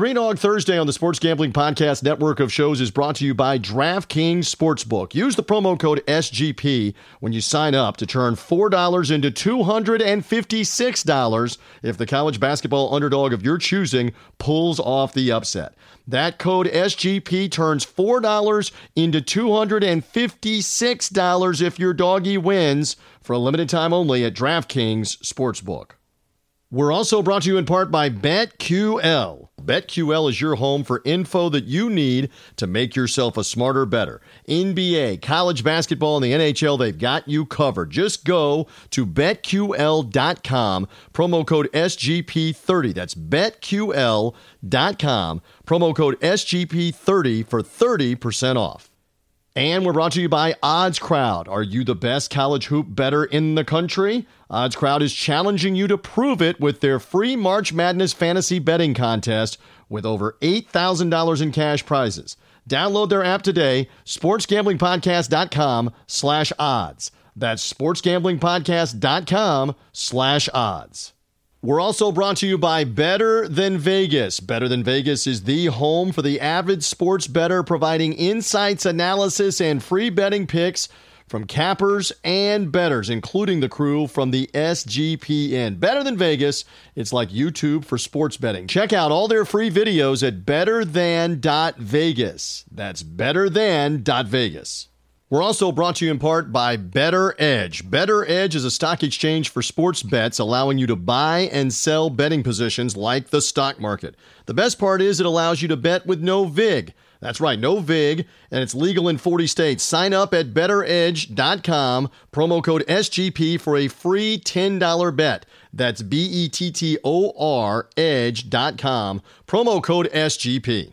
Three Dog Thursday on the Sports Gambling Podcast network of shows is brought to you by DraftKings Sportsbook. Use the promo code SGP when you sign up to turn $4 into $256 if the college basketball underdog of your choosing pulls off the upset. That code SGP turns $4 into $256 if your doggy wins for a limited time only at DraftKings Sportsbook. We're also brought to you in part by BetQL. BetQL is your home for info that you need to make yourself a smarter, better. NBA, college basketball, and the NHL, they've got you covered. Just go to betql.com, promo code SGP30. That's betql.com, promo code SGP30 for 30% off. And we're brought to you by Odds Crowd. Are you the best college hoop better in the country? Odds Crowd is challenging you to prove it with their free March Madness fantasy betting contest with over $8,000 in cash prizes. Download their app today, sportsgamblingpodcast.com slash odds. That's sportsgamblingpodcast.com slash odds. We're also brought to you by Better Than Vegas. Better Than Vegas is the home for the avid sports better, providing insights, analysis, and free betting picks from cappers and betters, including the crew from the SGPN. Better Than Vegas, it's like YouTube for sports betting. Check out all their free videos at betterthan.vegas. That's betterthan.vegas. We're also brought to you in part by BettorEdge. Better Edge is a stock exchange for sports bets, allowing you to buy and sell betting positions like the stock market. The best part is it allows you to bet with no VIG. That's right, no VIG, and it's legal in 40 states. Sign up at bettoredge.com, promo code SGP for a free $10 bet. That's B E T T O R edge.com, promo code SGP.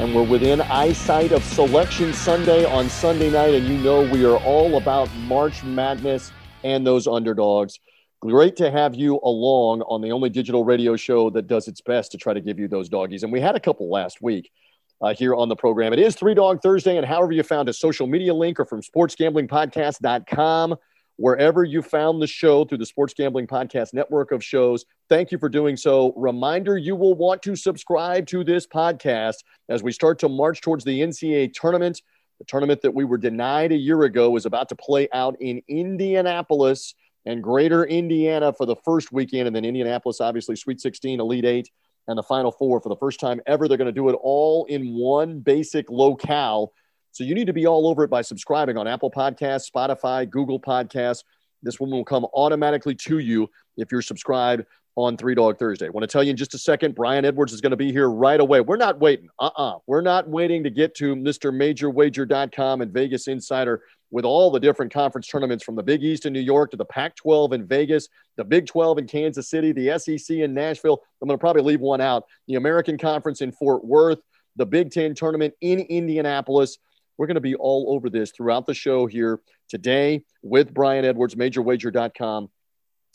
and we're within eyesight of Selection Sunday on Sunday night. And you know, we are all about March Madness and those underdogs. Great to have you along on the only digital radio show that does its best to try to give you those doggies. And we had a couple last week uh, here on the program. It is Three Dog Thursday, and however you found a social media link or from sportsgamblingpodcast.com wherever you found the show through the Sports Gambling Podcast network of shows. Thank you for doing so. Reminder you will want to subscribe to this podcast as we start to march towards the NCAA tournament. The tournament that we were denied a year ago is about to play out in Indianapolis and Greater Indiana for the first weekend, and then Indianapolis, obviously, Sweet 16, Elite Eight, and the Final Four for the first time ever. They're going to do it all in one basic locale so you need to be all over it by subscribing on Apple Podcasts, Spotify, Google Podcasts. This one will come automatically to you if you're subscribed on Three Dog Thursday. I want to tell you in just a second, Brian Edwards is going to be here right away. We're not waiting. Uh uh-uh. uh. we are not waiting to get to Mr. MajorWager.com and Vegas Insider with all the different conference tournaments from the Big East in New York to the Pac 12 in Vegas, the Big 12 in Kansas City, the SEC in Nashville. I'm going to probably leave one out the American Conference in Fort Worth, the Big Ten tournament in Indianapolis. We're going to be all over this throughout the show here today with Brian Edwards, MajorWager.com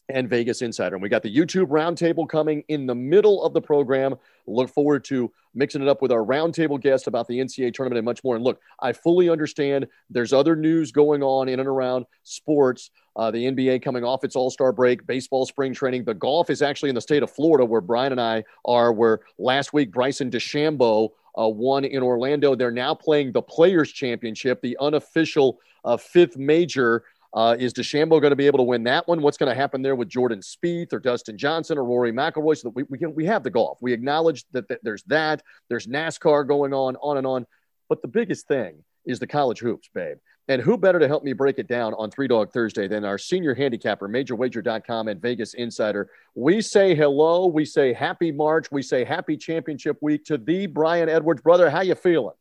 and Vegas Insider. And we got the YouTube roundtable coming in the middle of the program. Look forward to mixing it up with our roundtable guest about the NCAA tournament and much more. And look, I fully understand there's other news going on in and around sports. Uh, the NBA coming off its All Star break, baseball spring training. The golf is actually in the state of Florida, where Brian and I are. Where last week Bryson DeChambeau uh, won in Orlando. They're now playing the Players Championship, the unofficial uh, fifth major. Uh, is DeChambeau going to be able to win that one? What's going to happen there with Jordan Spieth or Dustin Johnson or Rory McIlroy? So that we, we, can, we have the golf. We acknowledge that, that there's that. There's NASCAR going on, on and on. But the biggest thing is the college hoops, babe. And who better to help me break it down on Three Dog Thursday than our senior handicapper, MajorWager.com and Vegas Insider? We say hello. We say happy March. We say happy championship week to the Brian Edwards. Brother, how you feeling?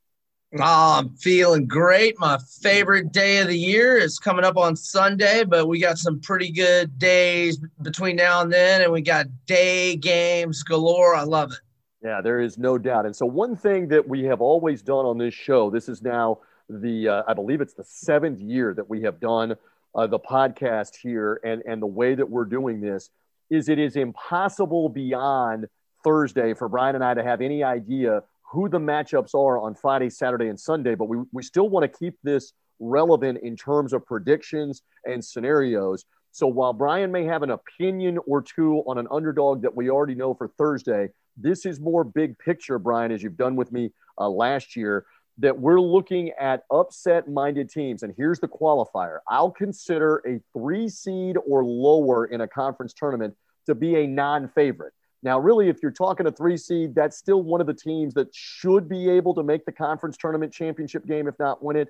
Oh, I'm feeling great. My favorite day of the year is coming up on Sunday, but we got some pretty good days between now and then, and we got day games galore. I love it. Yeah, there is no doubt. And so, one thing that we have always done on this show, this is now the, uh, I believe it's the seventh year that we have done uh, the podcast here, and, and the way that we're doing this is it is impossible beyond Thursday for Brian and I to have any idea who the matchups are on Friday, Saturday, and Sunday, but we, we still want to keep this relevant in terms of predictions and scenarios. So while Brian may have an opinion or two on an underdog that we already know for Thursday, this is more big picture, Brian, as you've done with me uh, last year, that we're looking at upset minded teams. And here's the qualifier I'll consider a three seed or lower in a conference tournament to be a non favorite. Now, really, if you're talking a three seed, that's still one of the teams that should be able to make the conference tournament championship game, if not win it.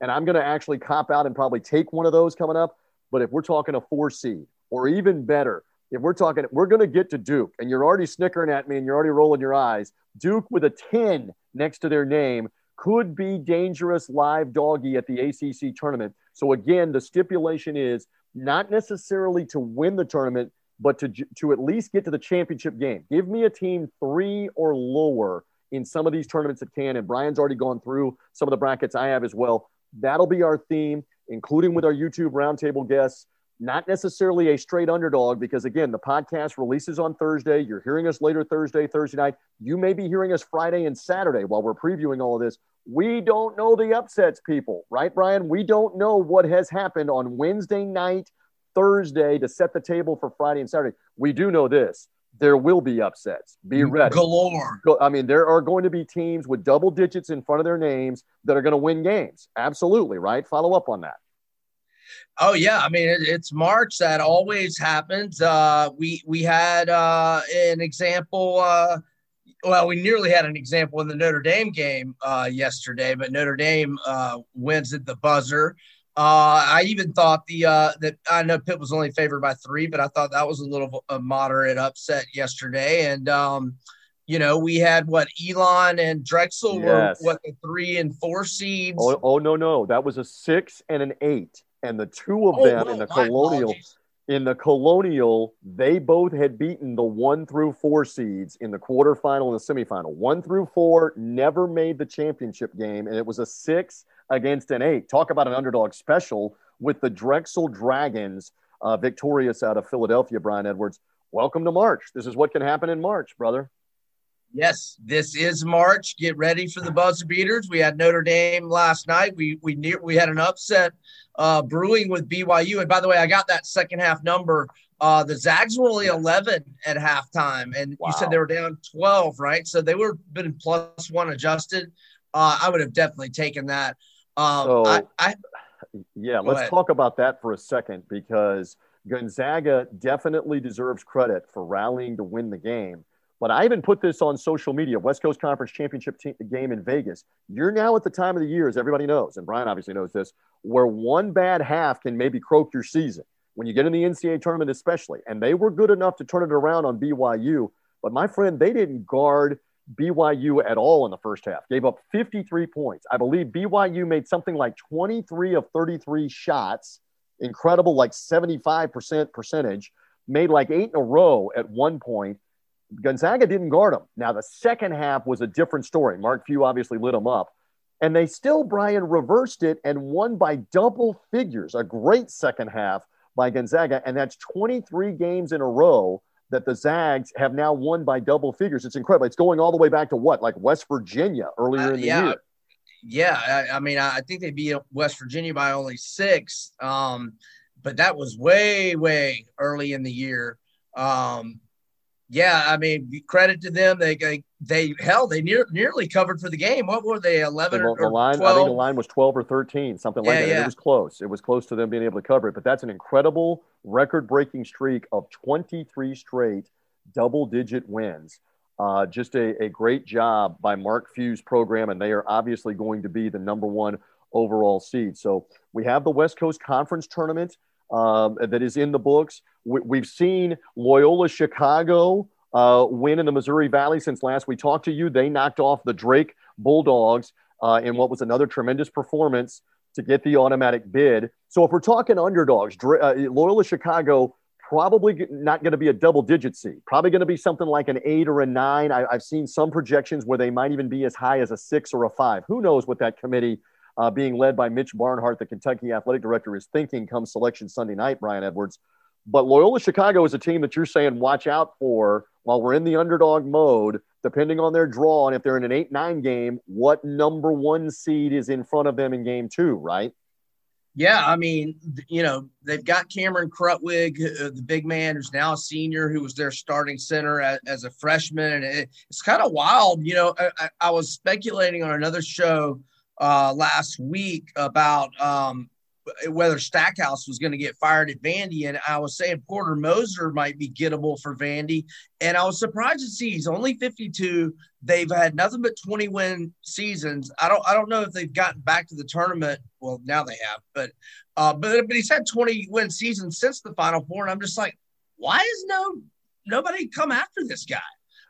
And I'm going to actually cop out and probably take one of those coming up. But if we're talking a four seed, or even better, if we're talking, we're going to get to Duke, and you're already snickering at me and you're already rolling your eyes. Duke with a 10 next to their name could be dangerous live doggy at the ACC tournament. So, again, the stipulation is not necessarily to win the tournament, but to, to at least get to the championship game. Give me a team three or lower in some of these tournaments that can. And Brian's already gone through some of the brackets I have as well. That'll be our theme, including with our YouTube roundtable guests. Not necessarily a straight underdog, because again, the podcast releases on Thursday. You're hearing us later Thursday, Thursday night. You may be hearing us Friday and Saturday while we're previewing all of this. We don't know the upsets, people, right, Brian? We don't know what has happened on Wednesday night Thursday to set the table for Friday and Saturday. We do know this. There will be upsets. Be ready. Galore. I mean, there are going to be teams with double digits in front of their names that are going to win games. Absolutely, right? Follow up on that. Oh yeah, I mean it, it's March. That always happens. Uh, we we had uh, an example. Uh, well, we nearly had an example in the Notre Dame game uh, yesterday, but Notre Dame uh, wins at the buzzer. Uh, I even thought the uh, that I know Pitt was only favored by three, but I thought that was a little a moderate upset yesterday. And um, you know, we had what Elon and Drexel yes. were what the three and four seeds. Oh, oh, no, no, that was a six and an eight, and the two of oh, them in the Colonial. Apologies. In the Colonial, they both had beaten the one through four seeds in the quarterfinal and the semifinal. One through four never made the championship game, and it was a six against an eight. Talk about an underdog special with the Drexel Dragons uh, victorious out of Philadelphia, Brian Edwards. Welcome to March. This is what can happen in March, brother. Yes, this is March. Get ready for the buzzer beaters. We had Notre Dame last night. We we near we had an upset uh, brewing with BYU. And by the way, I got that second half number. Uh, the Zags were only 11 at halftime, and wow. you said they were down 12, right? So they were been plus one adjusted. Uh, I would have definitely taken that. Um, so, I, I, yeah, let's ahead. talk about that for a second because Gonzaga definitely deserves credit for rallying to win the game. But I even put this on social media West Coast Conference Championship game in Vegas. You're now at the time of the year, as everybody knows, and Brian obviously knows this, where one bad half can maybe croak your season when you get in the NCAA tournament, especially. And they were good enough to turn it around on BYU. But my friend, they didn't guard BYU at all in the first half, gave up 53 points. I believe BYU made something like 23 of 33 shots, incredible, like 75% percentage, made like eight in a row at one point. Gonzaga didn't guard them. Now, the second half was a different story. Mark Few obviously lit them up. And they still, Brian, reversed it and won by double figures. A great second half by Gonzaga. And that's 23 games in a row that the Zags have now won by double figures. It's incredible. It's going all the way back to what, like West Virginia earlier uh, in the yeah. year. Yeah, I, I, mean, I think they beat West Virginia by only six, um, but that was way, way early in the year. Um, yeah, I mean, credit to them. They they, they hell, they near, nearly covered for the game. What were they? Eleven the, or, the line? 12? I think the line was twelve or thirteen, something like yeah, that. Yeah. It was close. It was close to them being able to cover it. But that's an incredible record-breaking streak of twenty-three straight double-digit wins. Uh, just a, a great job by Mark Few's program, and they are obviously going to be the number one overall seed. So we have the West Coast Conference tournament um, that is in the books. We, have seen Loyola Chicago uh, win in the Missouri Valley since last we talked to you. They knocked off the Drake Bulldogs. uh, in what was another tremendous performance to get the automatic bid. So if we're talking underdogs, uh, Loyola Chicago probably not going to be a double digit seed, probably going to be something like an eight or a nine. I, have seen some projections where they might even be as high as a six or a five. Who knows what that committee, uh, being led by Mitch Barnhart, the Kentucky athletic director, is thinking come selection Sunday night, Brian Edwards. But Loyola Chicago is a team that you're saying watch out for while we're in the underdog mode, depending on their draw. And if they're in an 8 9 game, what number one seed is in front of them in game two, right? Yeah, I mean, you know, they've got Cameron Krutwig, uh, the big man who's now a senior, who was their starting center as, as a freshman. And it, it's kind of wild. You know, I, I, was speculating on another show uh, last week about um, whether Stackhouse was going to get fired at Vandy, and I was saying Porter Moser might be gettable for Vandy, and I was surprised to see he's only 52. They've had nothing but 20 win seasons. I don't I don't know if they've gotten back to the tournament. Well, now they have, but uh, but but he's had 20 win seasons since the Final Four, and I'm just like, why is no nobody come after this guy?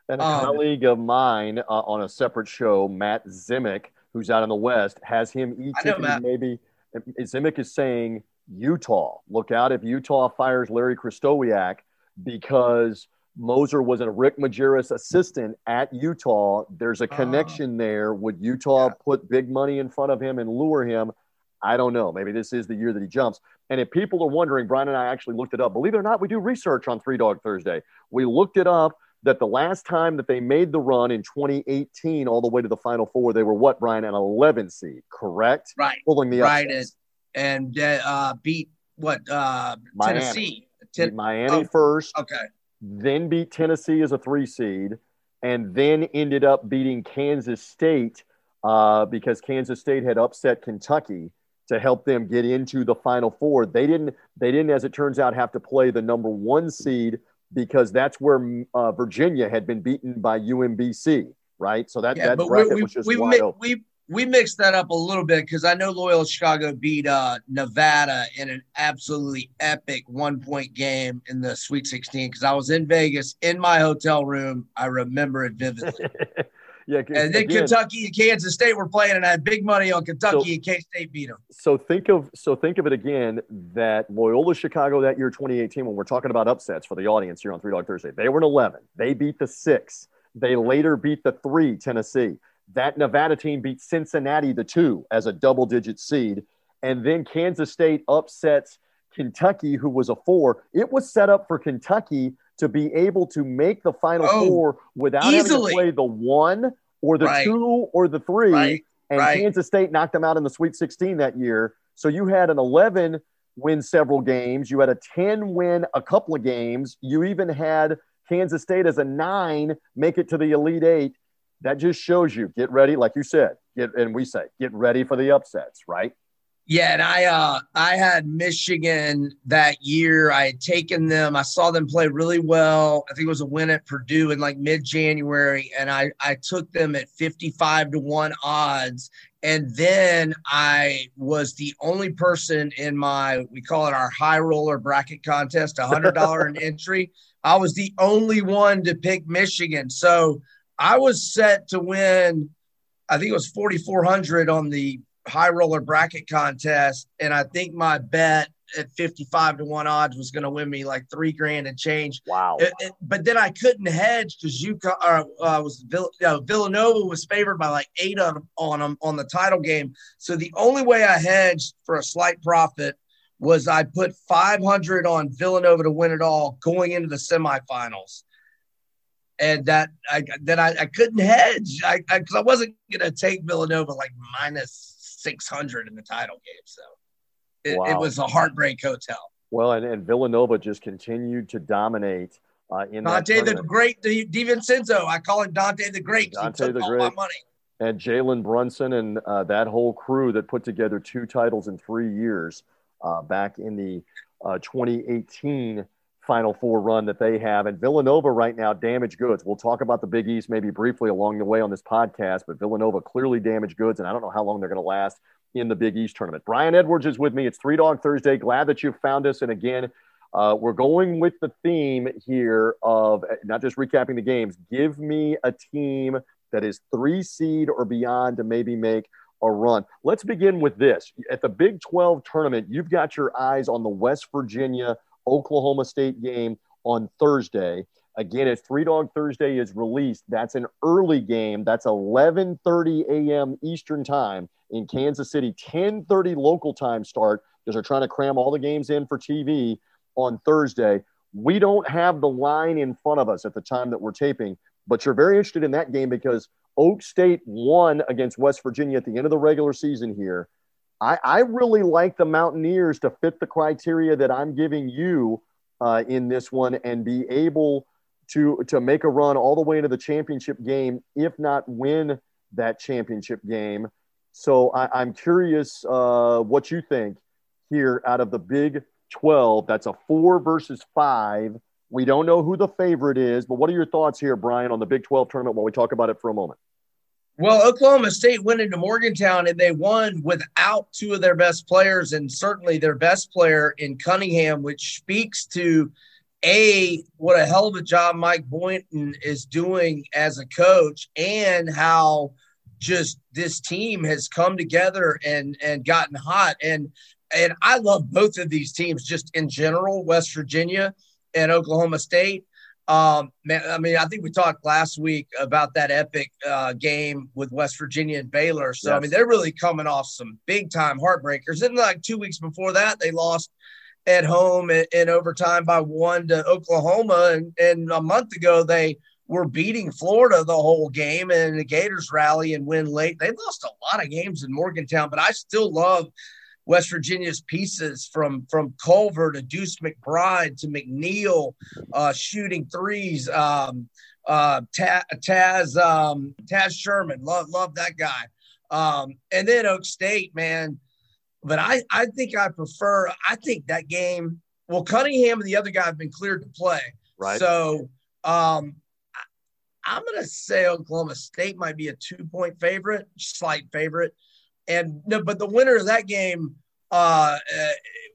And a um, colleague of mine uh, on a separate show, Matt Zemek, who's out in the West, has him eat maybe Zemek is saying Utah. Look out if Utah fires Larry Krystkowiak because Moser was a Rick Majerus assistant at Utah. There's a ah. connection there. Would Utah yeah. put big money in front of him and lure him? I don't know. Maybe this is the year that he jumps. And if people are wondering, Brian and I actually looked it up. Believe it or not, we do research on Three Dog Thursday. We looked it up that the last time that they made the run in 2018 all the way to the Final Four, they were what, Brian, an 11 seed, correct? Right. Pulling the right and, and uh, beat what uh, Miami. Tennessee. Ten- Miami oh, first. Okay. Then beat Tennessee as a three seed, and then ended up beating Kansas State uh, because Kansas State had upset Kentucky to help them get into the Final Four. They didn't. They didn't, as it turns out, have to play the number one seed because that's where uh, Virginia had been beaten by UMBC, right? So that, yeah, that bracket we, was just we, open. We, we mixed that up a little bit because I know Loyola Chicago beat uh, Nevada in an absolutely epic one point game in the Sweet 16 because I was in Vegas in my hotel room. I remember it vividly. Yeah, and then again, Kentucky and Kansas State were playing, and I had big money on Kentucky, so, and K State beat them. So think of so think of it again that Loyola Chicago that year, 2018, when we're talking about upsets for the audience here on Three Dog Thursday, they were an 11. They beat the six. They later beat the three Tennessee. That Nevada team beat Cincinnati the two as a double digit seed, and then Kansas State upsets Kentucky, who was a four. It was set up for Kentucky to be able to make the final oh, four without easily. having to play the one or the right. two or the three. Right. And right. Kansas State knocked them out in the Sweet 16 that year. So you had an 11 win several games. You had a 10 win a couple of games. You even had Kansas State as a nine make it to the Elite Eight. That just shows you get ready, like you said, get and we say get ready for the upsets, right? Yeah, and I uh I had Michigan that year. I had taken them. I saw them play really well. I think it was a win at Purdue in like mid-January, and I I took them at 55 to 1 odds. And then I was the only person in my we call it our high roller bracket contest, a hundred dollar an entry. I was the only one to pick Michigan. So I was set to win, I think it was 4,400 on the high roller bracket contest, and I think my bet at 55 to 1 odds was going to win me like three grand and change. Wow. It, it, but then I couldn't hedge because you uh, uh, was Vill, uh, Villanova was favored by like eight on, on them on the title game. So the only way I hedged for a slight profit was I put 500 on Villanova to win it all going into the semifinals. And that I then I, I couldn't hedge I because I, I wasn't gonna take Villanova like minus 600 in the title game. So it, wow. it was a heartbreak hotel. Well, and, and Villanova just continued to dominate uh, in Dante the Great, DiVincenzo. I call him Dante the Great. Dante the Great. money. And Jalen Brunson and uh, that whole crew that put together two titles in three years uh, back in the uh, 2018 Final Four run that they have. And Villanova right now, damaged goods. We'll talk about the Big East maybe briefly along the way on this podcast, but Villanova clearly damaged goods, and I don't know how long they're going to last in the Big East tournament. Brian Edwards is with me. It's Three Dog Thursday. Glad that you found us. And again, uh, we're going with the theme here of not just recapping the games. Give me a team that is three seed or beyond to maybe make a run. Let's begin with this. At the Big 12 tournament, you've got your eyes on the West Virginia Oklahoma State game on Thursday. Again, if Three Dog Thursday is released, that's an early game. That's 11:30 a.m. Eastern Time in Kansas City. 10:30 local time start because they're trying to cram all the games in for TV on Thursday. We don't have the line in front of us at the time that we're taping, but you're very interested in that game because Oak State won against West Virginia at the end of the regular season here. I, I really like the Mountaineers to fit the criteria that I'm giving you uh, in this one and be able to to make a run all the way into the championship game, if not win that championship game. So I, am curious uh, what you think here out of the Big 12. That's a four versus five. We don't know who the favorite is, but what are your thoughts here, Brian, on the Big 12 tournament while we talk about it for a moment? Well, Oklahoma State went into Morgantown and they won without two of their best players, and certainly their best player in Cunningham, which speaks to a what a hell of a job Mike Boynton is doing as a coach, and how just this team has come together and and gotten hot. And and I love both of these teams just in general, West Virginia and Oklahoma State. Um, man, I mean, I think we talked last week about that epic uh, game with West Virginia and Baylor. So, yes. I mean, they're really coming off some big time heartbreakers. And like two weeks before that, they lost at home in, in overtime by one to Oklahoma. And, and a month ago, they were beating Florida the whole game and the Gators rally and win late. They lost a lot of games in Morgantown, but I still love West Virginia's pieces from from Culver to Deuce McBride to McNeil uh, shooting threes. Um, uh, Taz um, Taz Sherman, love love that guy. Um, and then Oak State, man. But I I think I prefer. I think that game. Well, Cunningham and the other guy have been cleared to play. Right. So um, I'm going to say Oklahoma State might be a two point favorite, slight favorite. And no, but the winner of that game uh,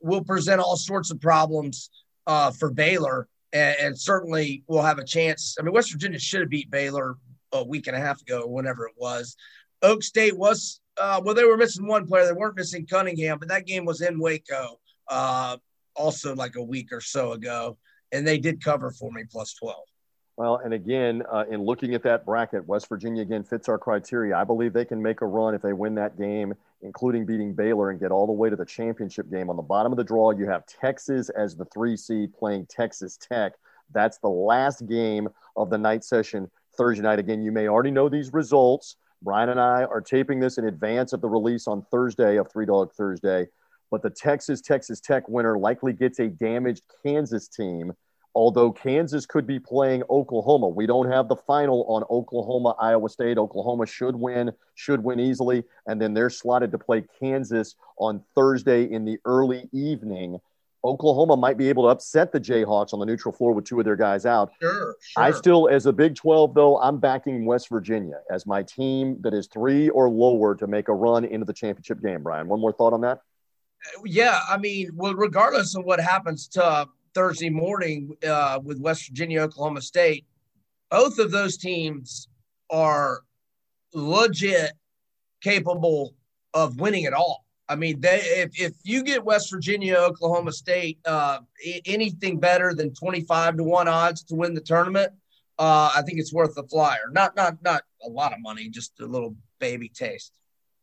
will present all sorts of problems uh, for Baylor, and, and, certainly will have a chance. I mean, West Virginia should have beat Baylor a week and a half ago, or whenever it was. Oak State was uh, well, they were missing one player. They weren't missing Cunningham, but that game was in Waco, uh, also like a week or so ago, and they did cover for me plus twelve. Well, and again, uh, in looking at that bracket, West Virginia again fits our criteria. I believe they can make a run if they win that game, including beating Baylor and get all the way to the championship game. On the bottom of the draw, you have Texas as the three seed playing Texas Tech. That's the last game of the night session Thursday night. Again, you may already know these results. Brian and I are taping this in advance of the release on Thursday of Three Dog Thursday. But the Texas Texas Tech winner likely gets a damaged Kansas team although Kansas could be playing Oklahoma. We don't have the final on Oklahoma, Iowa State. Oklahoma should win, should win easily. And then they're slotted to play Kansas on Thursday in the early evening. Oklahoma might be able to upset the Jayhawks on the neutral floor with two of their guys out. Sure, sure. I still, as a Big 12, though, I'm backing West Virginia as my team that is three or lower to make a run into the championship game. Brian, one more thought on that? Yeah, I mean, well, regardless of what happens to Thursday morning uh, with West Virginia, Oklahoma State. Both of those teams are legit capable of winning it all. I mean, they if, if you get West Virginia, Oklahoma State, uh, anything better than twenty five to one odds to win the tournament, uh, I think it's worth the flyer. Not not not a lot of money, just a little baby taste.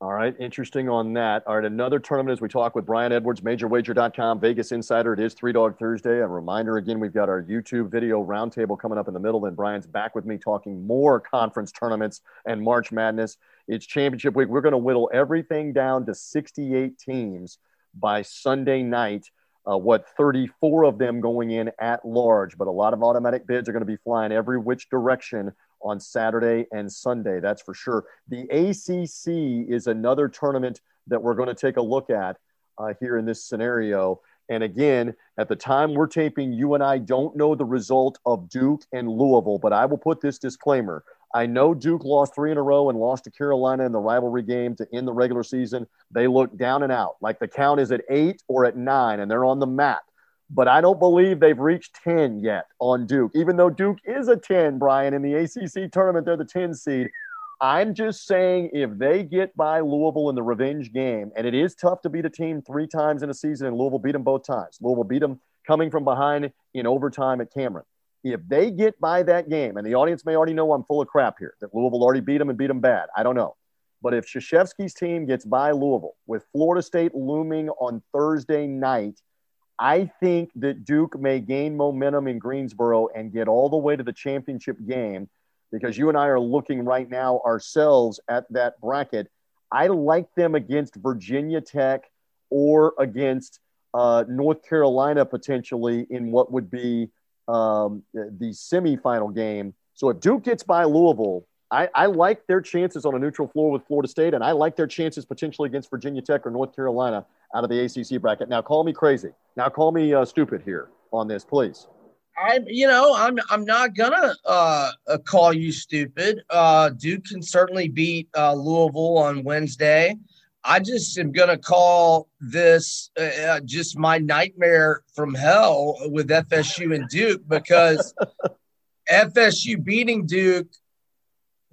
All right, interesting on that. All right, another tournament as we talk with Brian Edwards, MajorWager.com, Vegas Insider. It is Three Dog Thursday. A reminder again, we've got our YouTube video roundtable coming up in the middle, and Brian's back with me talking more conference tournaments and March Madness. It's championship week. We're going to whittle everything down to 68 teams by Sunday night. Uh, what 34 of them going in at large, but a lot of automatic bids are going to be flying every which direction on Saturday and Sunday. That's for sure. The ACC is another tournament that we're going to take a look at uh, here in this scenario. And again, at the time we're taping, you and I don't know the result of Duke and Louisville, but I will put this disclaimer. I know Duke lost three in a row and lost to Carolina in the rivalry game to end the regular season. They look down and out, like the count is at eight or at nine, and they're on the mat but I don't believe they've reached 10 yet on Duke, even though Duke is a 10, Brian, in the ACC tournament. They're the 10 seed. I'm just saying if they get by Louisville in the revenge game, and it is tough to beat a team three times in a season, and Louisville beat them both times. Louisville beat them coming from behind in overtime at Cameron. If they get by that game, and the audience may already know I'm full of crap here, that Louisville already beat them and beat them bad. I don't know. But if Krzyzewski's team gets by Louisville with Florida State looming on Thursday night, I think that Duke may gain momentum in Greensboro and get all the way to the championship game because you and I are looking right now ourselves at that bracket. I like them against Virginia Tech or against uh, North Carolina potentially in what would be um, the semifinal game. So if Duke gets by Louisville, I, I, like their chances on a neutral floor with Florida State, and I like their chances potentially against Virginia Tech or North Carolina out of the ACC bracket. Now, call me crazy. Now, call me uh, stupid here on this, please. I'm, you know, I'm, I'm not gonna uh, uh, call you stupid. Uh, Duke can certainly beat uh, Louisville on Wednesday. I just am gonna call this uh, uh just my nightmare from hell with FSU and Duke because FSU beating Duke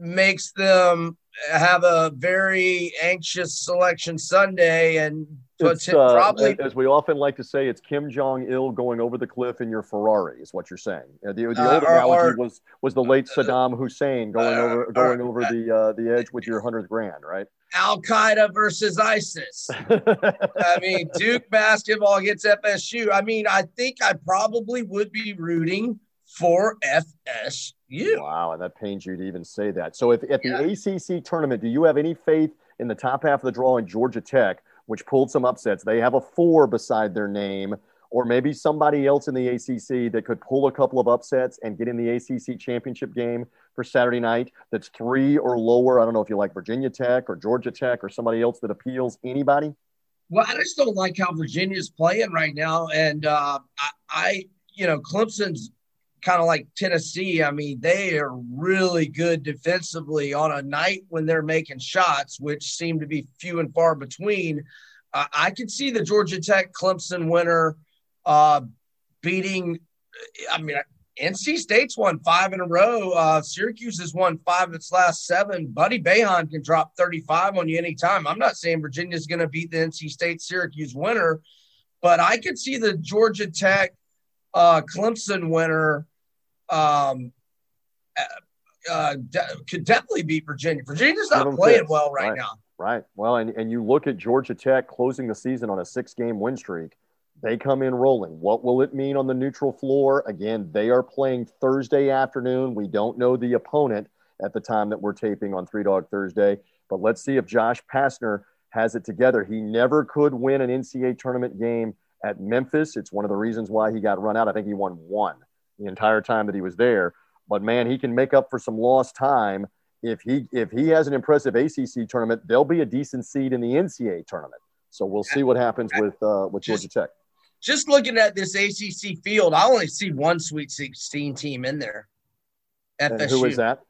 makes them have a very anxious selection Sunday and it's, uh, probably as we often like to say, it's Kim Jong Il going over the cliff in your Ferrari, is what you're saying. the, the uh, old uh, analogy or, was was the late Saddam Hussein going uh, over going over the uh, the edge with your hundredth grand, right? Al Qaeda versus ISIS. I mean, Duke basketball gets FSU. I mean, I think I probably would be rooting for FSU. Wow, and that pains you to even say that. So, if at the yeah. ACC tournament, do you have any faith in the top half of the draw in Georgia Tech? which pulled some upsets. They have a four beside their name, or maybe somebody else in the ACC that could pull a couple of upsets and get in the ACC championship game for Saturday night that's three or lower. I don't know if you like Virginia Tech or Georgia Tech or somebody else that appeals. Anybody? Well, I just don't like how Virginia's playing right now. And uh, I, I, you know, Clemson's kind of like Tennessee. I mean, they are really good defensively on a night when they're making shots, which seem to be few and far between. Uh, I could see the Georgia Tech Clemson winner uh, beating. I mean, NC State's won five in a row. Uh, Syracuse has won five of its last seven. Buddy Boeheim can drop 35 on you anytime. I'm not saying Virginia's going to beat the NC State Syracuse winner, but I could see the Georgia Tech uh, Clemson winner um, uh, uh, could definitely beat Virginia. Virginia's not playing well right, right, now. Right. Well, and, and you look at Georgia Tech closing the season on a six game win streak. They come in rolling. What will it mean on the neutral floor? Again, they are playing Thursday afternoon. We don't know the opponent at the time that we're taping on Three Dog Thursday, but let's see if Josh Pastner has it together. He never could win an NCAA tournament game at Memphis. It's one of the reasons why he got run out. I think he won one the entire time that he was there. But man, he can make up for some lost time if he if he has an impressive ACC tournament. There'll be a decent seed in the NCAA tournament. So we'll see what happens with uh, with Georgia Tech. Just looking at this ACC field, I only see one Sweet 16 team in there. FSU. And who is that?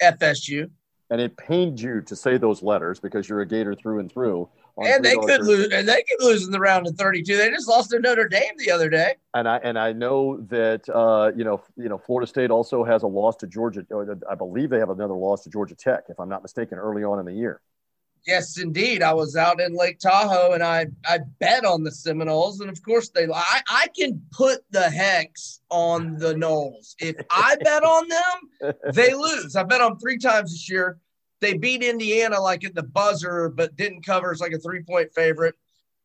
FSU. And it pained you to say those letters because you're a Gator through and through. And they could lose, and they could lose in the round of 32. They just lost to Notre Dame the other day. And I and I know that uh, you know you know Florida State also has a loss to Georgia. I believe they have another loss to Georgia Tech, if I'm not mistaken, early on in the year. Yes, indeed. I was out in Lake Tahoe and I I bet on the Seminoles, and of course they. I I can put the hex on the Noles. If I bet on them, they lose. I bet on three times this year. They beat Indiana like at the buzzer, but didn't cover. It's like a three point favorite.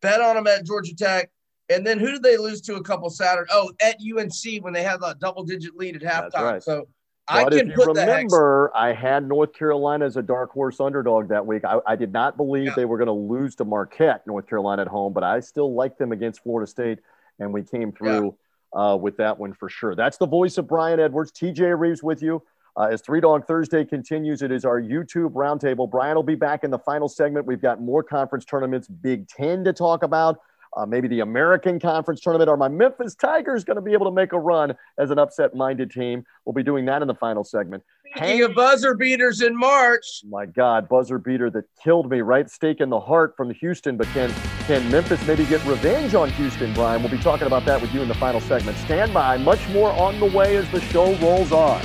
Bet on them at Georgia Tech. And then who did they lose to a couple Saturday? Oh, at UNC when they had a double digit lead at halftime. Right. So I but can if you remember, I had North Carolina as a dark horse underdog that week. I, I did not believe yeah. they were going to lose to Marquette, North Carolina at home, but I still liked them against Florida State, and we came through yeah. uh, with that one for sure. That's the voice of Brian Edwards. TJ Rives with you. Uh, as Three Dog Thursday continues, it is our YouTube roundtable. Brian will be back in the final segment. We've got more conference tournaments, Big Ten to talk about. Uh, maybe the American Conference tournament. Are my Memphis Tigers going to be able to make a run as an upset-minded team? We'll be doing that in the final segment. Of buzzer beaters in March, my God, buzzer beater that killed me, right? Stake in the heart from Houston. But can can Memphis maybe get revenge on Houston, Brian? We'll be talking about that with you in the final segment. Stand by. Much more on the way as the show rolls on.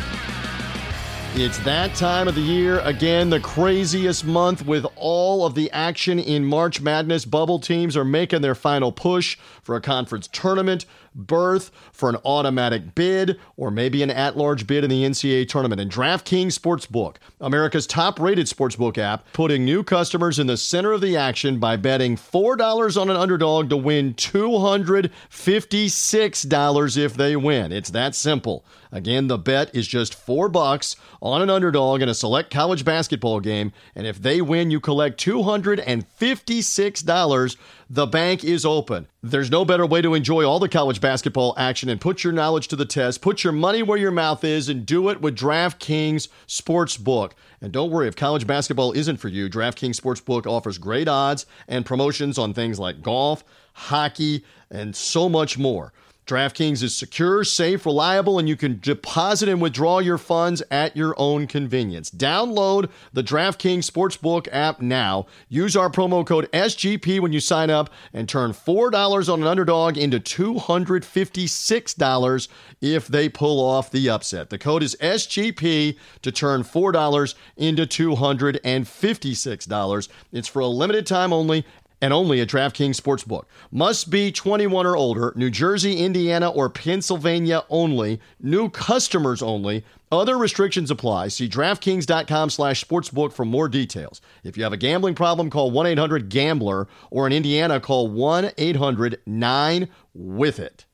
It's that time of the year. Again, the craziest month with all of the action in March Madness. Bubble teams are making their final push for a conference tournament berth, for an automatic bid, or maybe an at large bid in the NCAA tournament. And DraftKings Sportsbook, America's top rated sportsbook app, putting new customers in the center of the action by betting $4 on an underdog to win $256 if they win. It's that simple. Again, the bet is just four bucks on an underdog in a select college basketball game, and if they win, you collect $256. The bank is open. There's no better way to enjoy all the college basketball action and put your knowledge to the test. Put your money where your mouth is and do it with DraftKings Sportsbook. And don't worry, if college basketball isn't for you, DraftKings Sportsbook offers great odds and promotions on things like golf, hockey, and so much more. DraftKings is secure, safe, reliable, and you can deposit and withdraw your funds at your own convenience. Download the DraftKings Sportsbook app now. Use our promo code SGP when you sign up and turn $4 on an underdog into $256 if they pull off the upset. The code is SGP to turn $4 into $256. It's for a limited time only and only at DraftKings Sportsbook. Must be 21 or older, New Jersey, Indiana, or Pennsylvania only, new customers only. Other restrictions apply. See DraftKings.com slash sportsbook for more details. If you have a gambling problem, call 1-800-GAMBLER, or in Indiana, call 1-800-9-WITH-IT.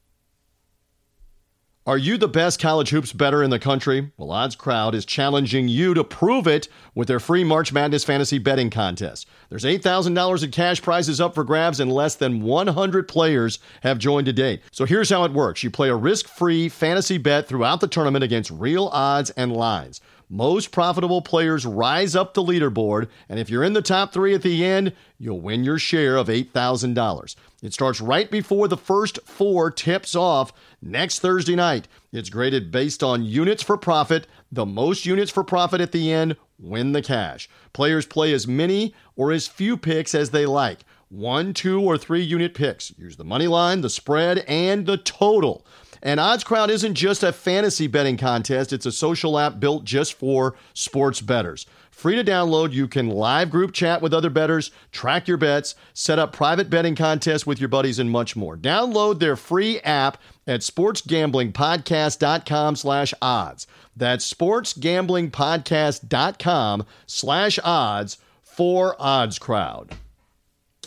Are you the best college hoops better in the country? Well, Odds Crowd is challenging you to prove it with their free March Madness fantasy betting contest. There's $8,000 in cash prizes up for grabs, and less than 100 players have joined to date. So here's how it works you play a risk free fantasy bet throughout the tournament against real odds and lines. Most profitable players rise up the leaderboard, and if you're in the top three at the end, you'll win your share of $8,000. It starts right before the first four tips off next Thursday night. It's graded based on units for profit. The most units for profit at the end win the cash. Players play as many or as few picks as they like one, two, or three unit picks. Use the money line, the spread, and the total. And Odds Crowd isn't just a fantasy betting contest, it's a social app built just for sports bettors. Free to download, you can live group chat with other bettors, track your bets, set up private betting contests with your buddies, and much more. Download their free app at sportsgamblingpodcast.com slash odds. That's sportsgamblingpodcast.com slash odds for Odds Crowd.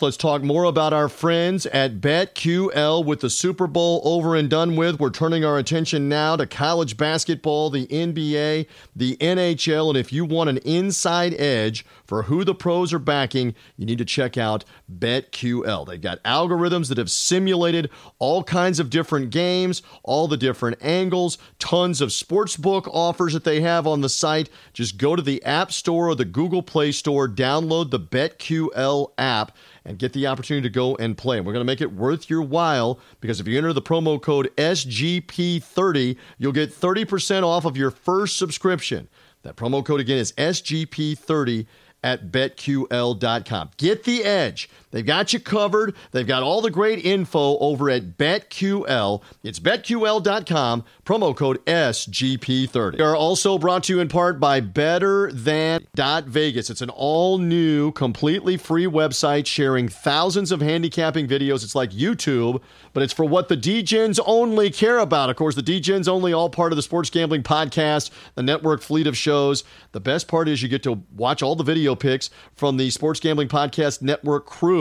Let's talk more about our friends at BetQL with the Super Bowl over and done with. We're turning our attention now to college basketball, the NBA, the NHL, and if you want an inside edge for who the pros are backing, you need to check out BetQL. They've got algorithms that have simulated all kinds of different games, all the different angles, tons of sportsbook offers that they have on the site. Just go to the App Store or the Google Play Store, download the BetQL app and get the opportunity to go and play. We're going to make it worth your while because if you enter the promo code SGP30, you'll get 30% off of your first subscription. That promo code again is SGP30 at betql.com. Get the edge. They've got you covered. They've got all the great info over at BetQL. It's betql.com, promo code SGP30. We are also brought to you in part by Better Than Vegas. It's an all new, completely free website sharing thousands of handicapping videos. It's like YouTube, but it's for what the DGens only care about. Of course, the DGens only all part of the Sports Gambling Podcast, the network fleet of shows. The best part is you get to watch all the video picks from the Sports Gambling Podcast network crew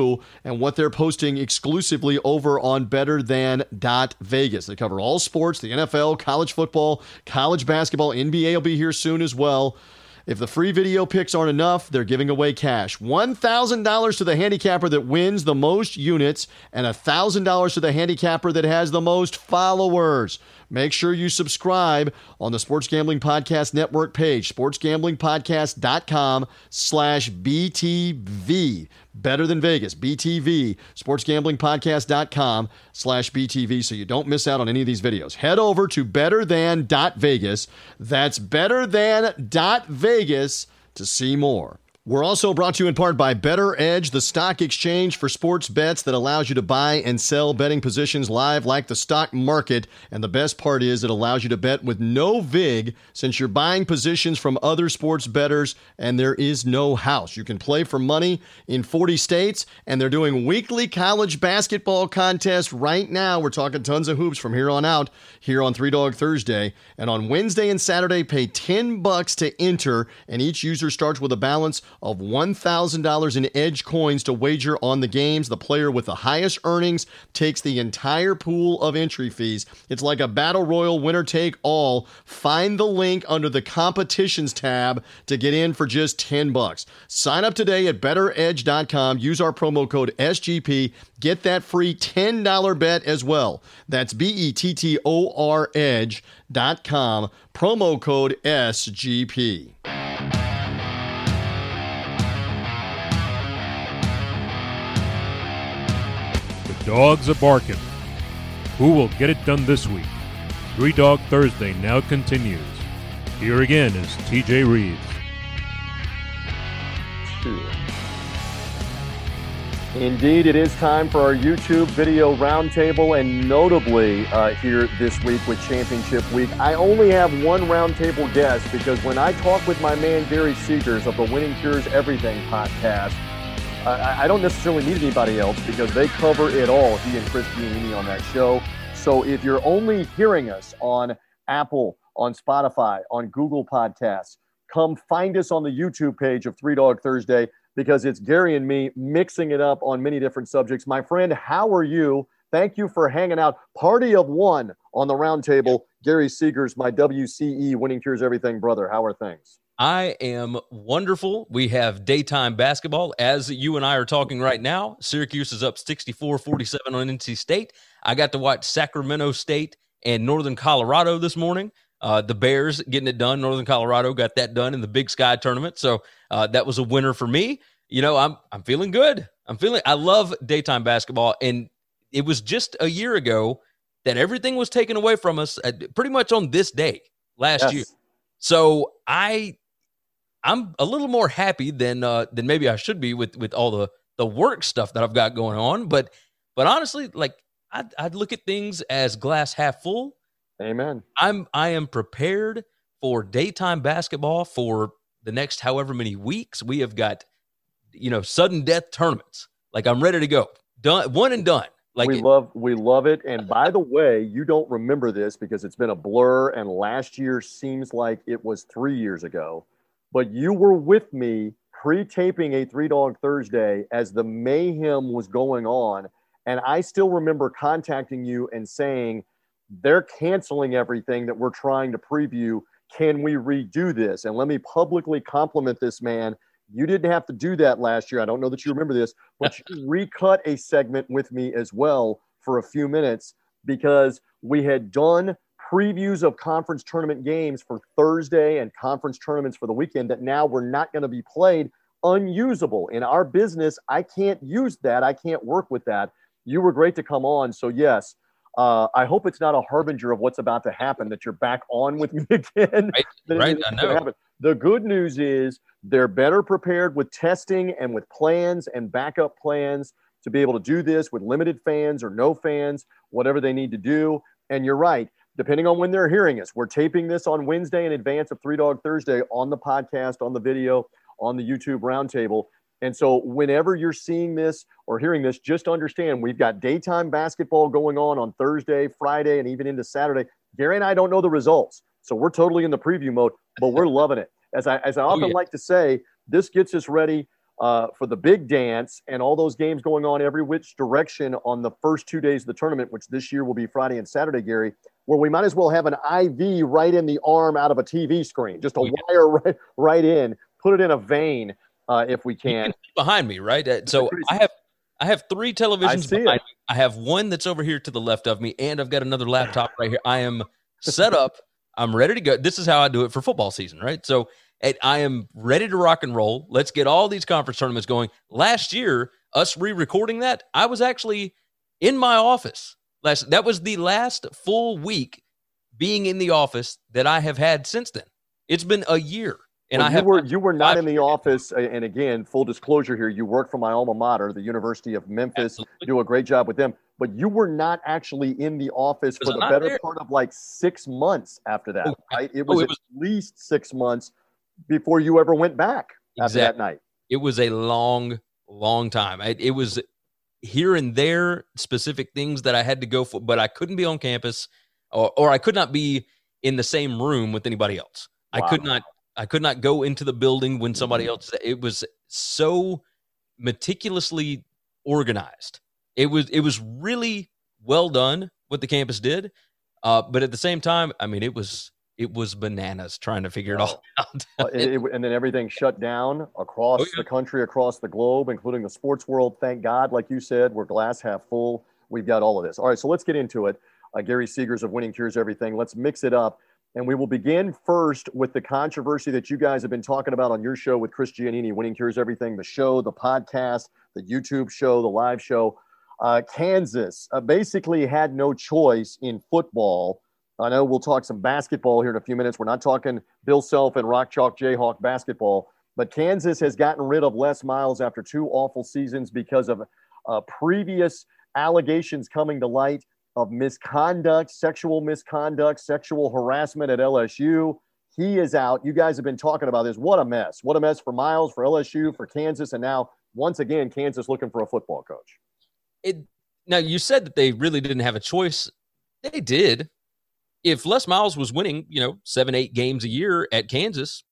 and what they're posting exclusively over on Better Than Vegas. They cover all sports, the NFL, college football, college basketball, NBA will be here soon as well. If the free video picks aren't enough, they're giving away cash. $1,000 to the handicapper that wins the most units and $1,000 to the handicapper that has the most followers. Make sure you subscribe on the Sports Gambling Podcast Network page, sportsgamblingpodcast.com slash BTV. Better than Vegas, BTV, sportsgamblingpodcast.com slash BTV so you don't miss out on any of these videos. Head over to better than.vegas. That's better than.vegas to see more. We're also brought to you in part by BettorEdge, the stock exchange for sports bets that allows you to buy and sell betting positions live like the stock market. And the best part is it allows you to bet with no VIG since you're buying positions from other sports bettors and there is no house. You can play for money in 40 states and they're doing weekly college basketball contests right now. We're talking tons of hoops from here on out here on Three Dog Thursday. And on Wednesday and Saturday, pay 10 bucks to enter and each user starts with a balance of $1,000 in Edge coins to wager on the games. The player with the highest earnings takes the entire pool of entry fees. It's like a battle royal winner take all. Find the link under the competitions tab to get in for just 10 bucks. Sign up today at bettoredge.com. Use our promo code SGP. Get that free $10 bet as well. That's B E T T O R edge.com. Promo code SGP. Dogs are barking. Who will get it done this week? Three Dog Thursday now continues. Here again is TJ Rives. Indeed, it is time for our YouTube video roundtable, and notably uh, here this week with Championship Week, I only have one roundtable guest because when I talk with my man Gary Seegers of the Winning Cures Everything podcast, I, I don't necessarily need anybody else because they cover it all, he and Chris Giannini on that show. So if you're only hearing us on Apple, on Spotify, on Google Podcasts, come find us on the YouTube page of Three Dog Thursday because it's Gary and me mixing it up on many different subjects. My friend, how are you? Thank you for hanging out. Party of one on the roundtable. Gary Seegers, my WCE Winning Cures Everything brother. How are things? I am wonderful. We have daytime basketball as you and I are talking right now. Syracuse is up 64 47 on NC State. I got to watch Sacramento State and Northern Colorado this morning. Uh, the Bears getting it done. Northern Colorado got that done in the Big Sky tournament. So uh, that was a winner for me. You know, I'm I'm feeling good. I'm feeling. I love daytime basketball, and it was just a year ago that everything was taken away from us, at, pretty much on this day last yes. year. So I I'm a little more happy than uh, than maybe I should be with with all the the work stuff that I've got going on. But but honestly, like I'd, I'd look at things as glass half full. Amen. I'm I am prepared for daytime basketball for the next however many weeks. We have got you know sudden death tournaments. Like I'm ready to go. Done one and done. Like we it, love we love it. And by the way, you don't remember this because it's been a blur and last year seems like it was 3 years ago but you were with me pre-taping a Three Dog Thursday as the mayhem was going on, and I still remember contacting you and saying they're canceling everything that we're trying to preview. Can we redo this? And let me publicly compliment this man. You didn't have to do that last year. I don't know that you remember this, but you recut a segment with me as well for a few minutes because we had done previews of conference tournament games for Thursday and conference tournaments for the weekend that now were not going to be played unusable. In our business, I can't use that. I can't work with that. You were great to come on. So, yes, uh, I hope it's not a harbinger of what's about to happen that you're back on with me again. Right, right I know. The good news is they're better prepared with testing and with plans and backup plans to be able to do this with limited fans or no fans, whatever they need to do. And you're right depending on when they're hearing us. We're taping this on Wednesday in advance of Three Dog Thursday on the podcast, on the video, on the YouTube roundtable. And so, whenever you're seeing this or hearing this, just understand we've got daytime basketball going on on Thursday, Friday, and even into Saturday. Gary and I don't know the results. So, we're totally in the preview mode, but we're loving it. As I, as I often oh, yeah. like to say, this gets us ready uh, for the big dance and all those games going on every which direction on the first two days of the tournament, which this year will be Friday and Saturday, Gary where we might as well have an IV right in the arm out of a TV screen, just a yeah. wire right, right in, put it in a vein uh, if we can. Behind me, right? Uh, so I have I have three televisions I behind it. me. I have one that's over here to the left of me, and I've got another laptop right here. I am set up. I'm ready to go. This is how I do it for football season, right? So I am ready to rock and roll. Let's get all these conference tournaments going. Last year, us re-recording that, I was actually in my office Last that was the last full week being in the office that I have had since then. It's been a year. And well, I you have were you were not five in the office, uh, and again, full disclosure here, you work for my alma mater, the University of Memphis. Absolutely. Do a great job with them, but you were not actually in the office for the better there? part of like six months after that. Oh, right? It oh, was at least six months before you ever went back after that night. it was a long, long time. It, it was here and there specific things that I had to go for, but I couldn't be on campus, or, or I could not be in the same room with anybody else. I could not. I could not go into the building when somebody else. It was so meticulously organized. It was. It was really well done what the campus did, uh, but at the same time, I mean, it was it was bananas trying to figure it all out. It- it- and then everything shut down across Oh, yeah. the country, across the globe, including the sports world. Thank God, like you said, we're glass half full. We've got all of this. All right, so let's get into it. Uh, Gary Seegers of Winning Cures Everything. Let's mix it up. And we will begin first with the controversy that you guys have been talking about on your show with Chris Giannini, Winning Cures Everything, the show, the podcast, the YouTube show, the live show. Uh, Kansas uh, basically had no choice in football. I know we'll talk some basketball here in a few minutes. We're not talking Bill Self and Rock Chalk Jayhawk basketball, but Kansas has gotten rid of Les Miles after two awful seasons because of uh, previous allegations coming to light of misconduct, sexual misconduct, sexual harassment at LSU. He is out. You guys have been talking about this. What a mess. What a mess for Miles, for LSU, for Kansas, and now once again, Kansas looking for a football coach. it now you said that they really didn't have a choice they did if les miles was winning you know seven eight games a year at kansas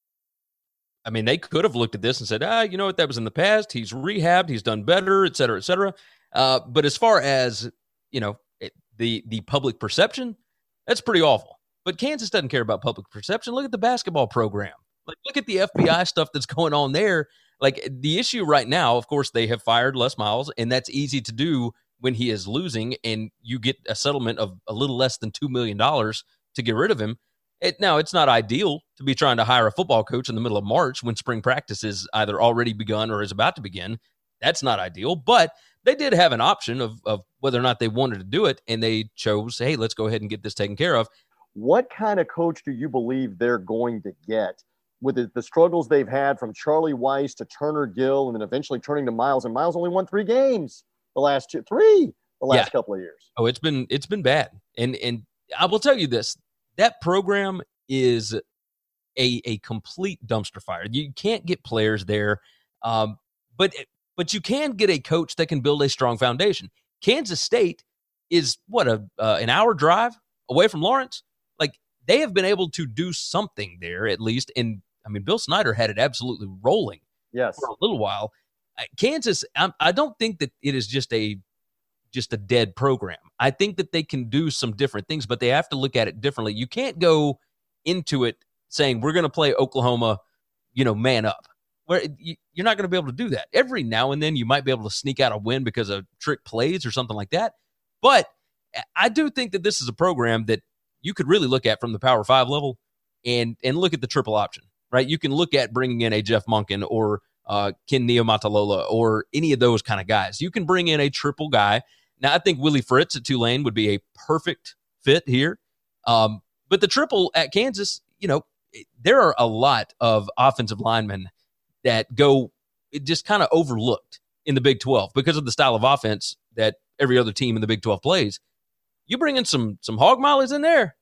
i mean they could have looked at this and said ah you know what? That was in the past. He's rehabbed. He's done better et cetera et cetera. Uh, but as far as you know it, the the public perception that's pretty awful. But kansas doesn't care about public perception. Look at the basketball program. Like look at the fbi stuff that's going on there. Like the issue right now of course they have fired les miles and that's easy to do when he is losing and you get a settlement of a little less than $2 million to get rid of him. It, now, it's not ideal to be trying to hire a football coach in the middle of March when spring practice is either already begun or is about to begin. That's not ideal, but they did have an option of, of whether or not they wanted to do it, and they chose, hey, let's go ahead and get this taken care of. What kind of coach do you believe they're going to get with the, the struggles they've had from Charlie Weis to Turner Gill and then eventually turning to Miles? And Miles only won three games the last two, three the last Yeah. couple of years. Oh, it's been it's been bad. And and I will tell you this, that program is a a complete dumpster fire. You can't get players there. Um, but but you can get a coach that can build a strong foundation. Kansas State is what a uh, an hour drive away from Lawrence. Like they have been able to do something there at least. And I mean, Bill Snyder had it absolutely rolling Yes. for a little while. Kansas, I, I don't think that it is just a just a dead program. I think that they can do some different things, but they have to look at it differently. You can't go into it saying we're going to play Oklahoma, you know, man up. Where you- you're not going to be able to do that. Every now and then you might be able to sneak out a win because of trick plays or something like that. But I do think that this is a program that you could really look at from the Power Five level and and look at the triple option, right? You can look at bringing in a Jeff Monken or uh, Ken Niumatalolo or any of those kind of guys. You can bring in a triple guy. Now, I think Willie Fritz at Tulane would be a perfect fit here. Um, but the triple at Kansas, you know, there are a lot of offensive linemen that go just kind of overlooked in the Big 12 because of the style of offense that every other team in the Big 12 plays. You bring in some some hog mollies in there,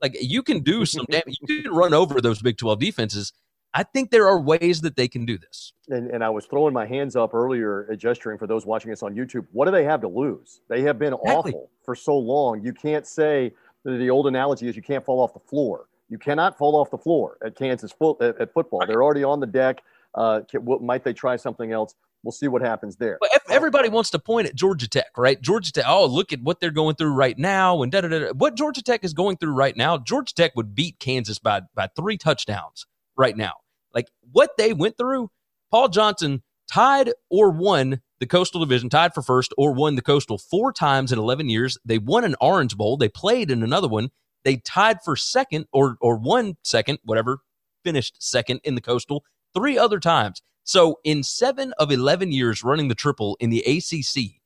like you can do some damn, you can run over those Big 12 defenses. I think there are ways that they can do this. And, and I was throwing my hands up earlier, uh, gesturing for those watching us on YouTube. What do they have to lose? They have been Exactly. awful for so long. You can't say the old analogy is you can't fall off the floor. You cannot fall off the floor at Kansas foot at, at football. Right. They're already on the deck. Uh, can, what, might they try something else? We'll see what happens there. But everybody wants to point at Georgia Tech, right? Georgia Tech. Oh, look at what they're going through right now, and da da da. What Georgia Tech is going through right now, Georgia Tech would beat Kansas by by three touchdowns right now. Like what they went through, Paul Johnson tied or won the Coastal Division, tied for first, or won the Coastal four times in eleven years. They won an Orange Bowl. They played in another one. They tied for second or or one second, whatever, finished second in the Coastal three other times. So in seven of 11 years running the triple in the ACC,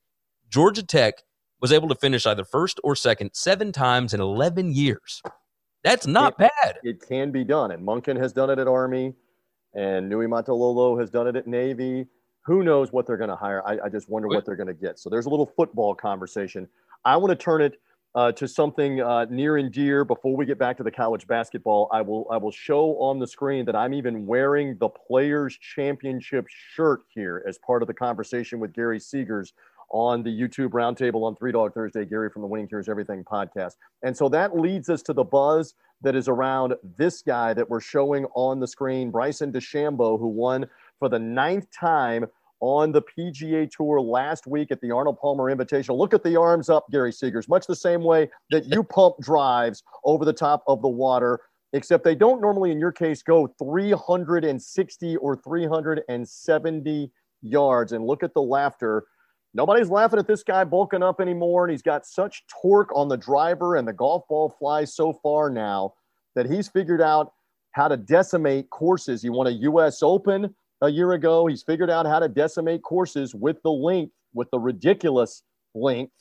Georgia Tech was able to finish either first or second seven times in 11 years. That's not bad. It can be done, and Monken has done it at Army. And Niumatalolo has done it at Navy. Who knows what they're going to hire? I, I, just wonder what they're going to get. So there's a little football conversation. I want to turn it uh, to something uh, near and dear before we get back to the college basketball. I will I will show on the screen that I'm even wearing the Players Championship shirt here as part of the conversation with Gary Seegers on the YouTube roundtable on Three Dog Thursday, Gary from the Winning Cures Everything podcast. And so that leads us to the buzz that is around this guy that we're showing on the screen, Bryson DeChambeau, who won for the ninth time on the PGA Tour last week at the Arnold Palmer Invitational. Look at the arms up, Gary Seegers, much the same way that you pump drives over the top of the water, except they don't normally, in your case, go 360 or 370 yards. And look at the laughter. Nobody's laughing at this guy bulking up anymore. And he's got such torque on the driver, and the golf ball flies so far now that he's figured out how to decimate courses. You want a U.S. Open a year ago. He's figured out how to decimate courses with the length, with the ridiculous length.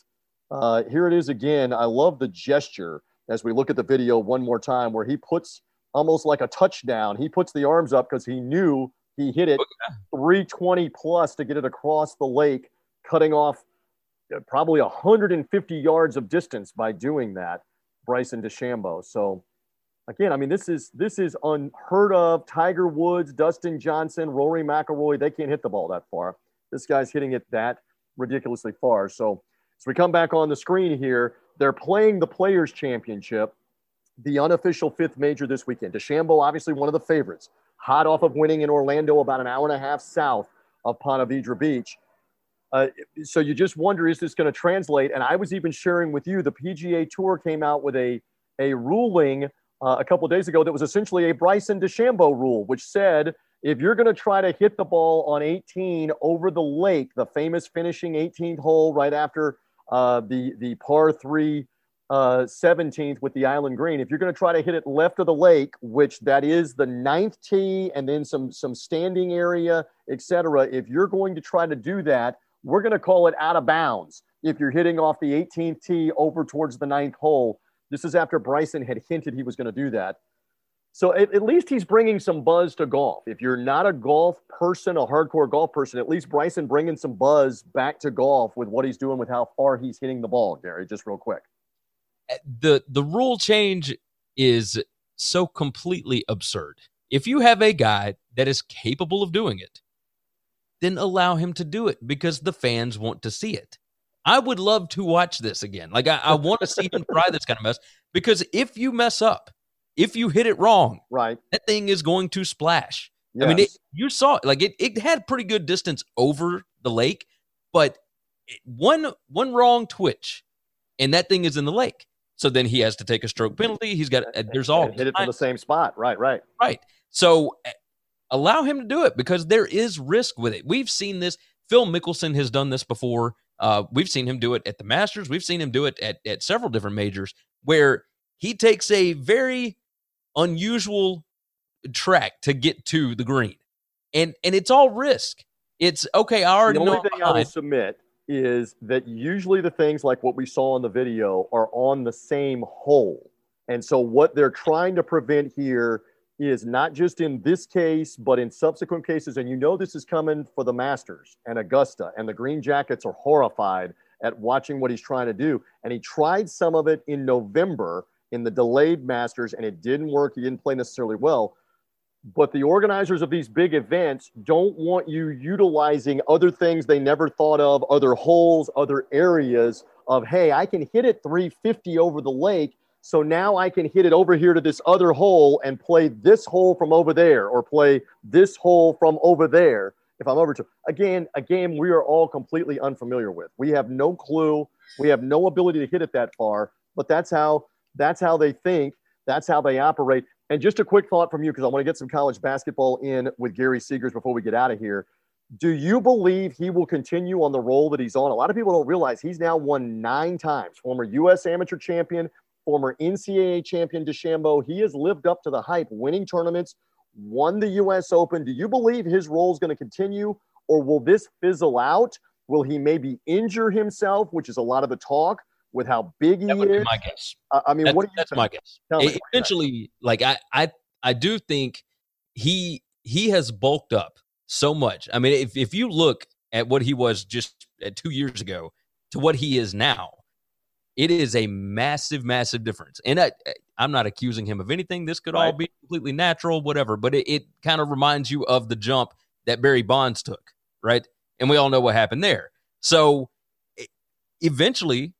Uh, here it is again. I love the gesture as we look at the video one more time where he puts almost like a touchdown. He puts the arms up because he knew he hit it 320 plus to get it across the lake, cutting off uh, probably 150 yards of distance by doing that. Bryson DeChambeau. So again, I mean, this is this is unheard of. Tiger Woods, Dustin Johnson, Rory McIlroy, they can't hit the ball that far. This guy's hitting it that ridiculously far. So as we come back on the screen here, they're playing the Players Championship, the unofficial fifth major this weekend. DeChambeau, obviously one of the favorites, hot off of winning in Orlando, about an hour and a half south of Ponte Vedra Beach. Uh, so you just wonder, is this going to translate? And I was even sharing with you, the PGA Tour came out with a a ruling uh, a couple days ago that was essentially a Bryson DeChambeau rule, which said if you're going to try to hit the ball on 18 over the lake, the famous finishing 18th hole right after uh, the the par three uh, 17th with the island green, if you're going to try to hit it left of the lake, which that is the ninth tee and then some some standing area, etc. If you're going to try to do that, we're going to call it out of bounds. If you're hitting off the 18th tee over towards the ninth hole, this is after Bryson had hinted he was going to do that. So at, at, least he's bringing some buzz to golf. If you're not a golf person, a hardcore golf person, at least Bryson bringing some buzz back to golf with what he's doing with how far he's hitting the ball. Gary, just real quick. Uh, the the rule change is so completely absurd. If you have a guy that is capable of doing it, then allow him to do it because the fans want to see it. I would love to watch this again. Like I, I want to see him try this kind of mess because if you mess up, if you hit it wrong, right, that thing is going to splash. Yes. I mean, it, you saw it. Like it, it had pretty good distance over the lake, but one one wrong twitch, and that thing is in the lake. So then he has to take a stroke penalty. He's got there's all hit it from the same spot. Right, right, right. So eh, allow him to do it because there is risk with it. We've seen this. Phil Mickelson has done this before. Uh, we've seen him do it at the Masters. We've seen him do it at, at several different majors where he takes a very unusual track to get to the green. And and it's all risk. It's okay, I already the only know. thing I will submit is that usually the things like what we saw in the video are on the same hole. And so what they're trying to prevent here is not just in this case, but in subsequent cases. And you know, this is coming for the Masters and Augusta, and the Green Jackets are horrified at watching what he's trying to do. And he tried some of it in November in the delayed Masters, and it didn't work. He didn't play necessarily well. But the organizers of these big events don't want you utilizing other things they never thought of, other holes, other areas of, hey, I can hit it 350 over the lake so now I can hit it over here to this other hole and play this hole from over there or play this hole from over there if I'm over to. Again, a game we are all completely unfamiliar with. We have no clue. We have no ability to hit it that far, but that's how that's how they think. That's how they operate. And just a quick thought from you, because I want to get some college basketball in with Gary Seegers before we get out of here. Do you believe he will continue on the role that he's on? A lot of people don't realize he's now won nine times, former U.S. amateur champion, former NCAA champion DeChambeau. He has lived up to the hype, winning tournaments, won the U.S. Open. Do you believe his role is going to continue, or will this fizzle out? Will he maybe injure himself, which is a lot of the talk with how big he that would is? Be my guess. I mean, that's, what do you That's think? my guess. It, eventually, like I, I, I do think he he has bulked up so much. I mean, if if you look at what he was just uh, two years ago to what he is now, it is a massive, massive difference. And I, I'm not accusing him of anything. This could right. all be completely natural, whatever. But it, it kind of reminds you of the jump that Barry Bonds took, right? And we all know what happened there. So eventually,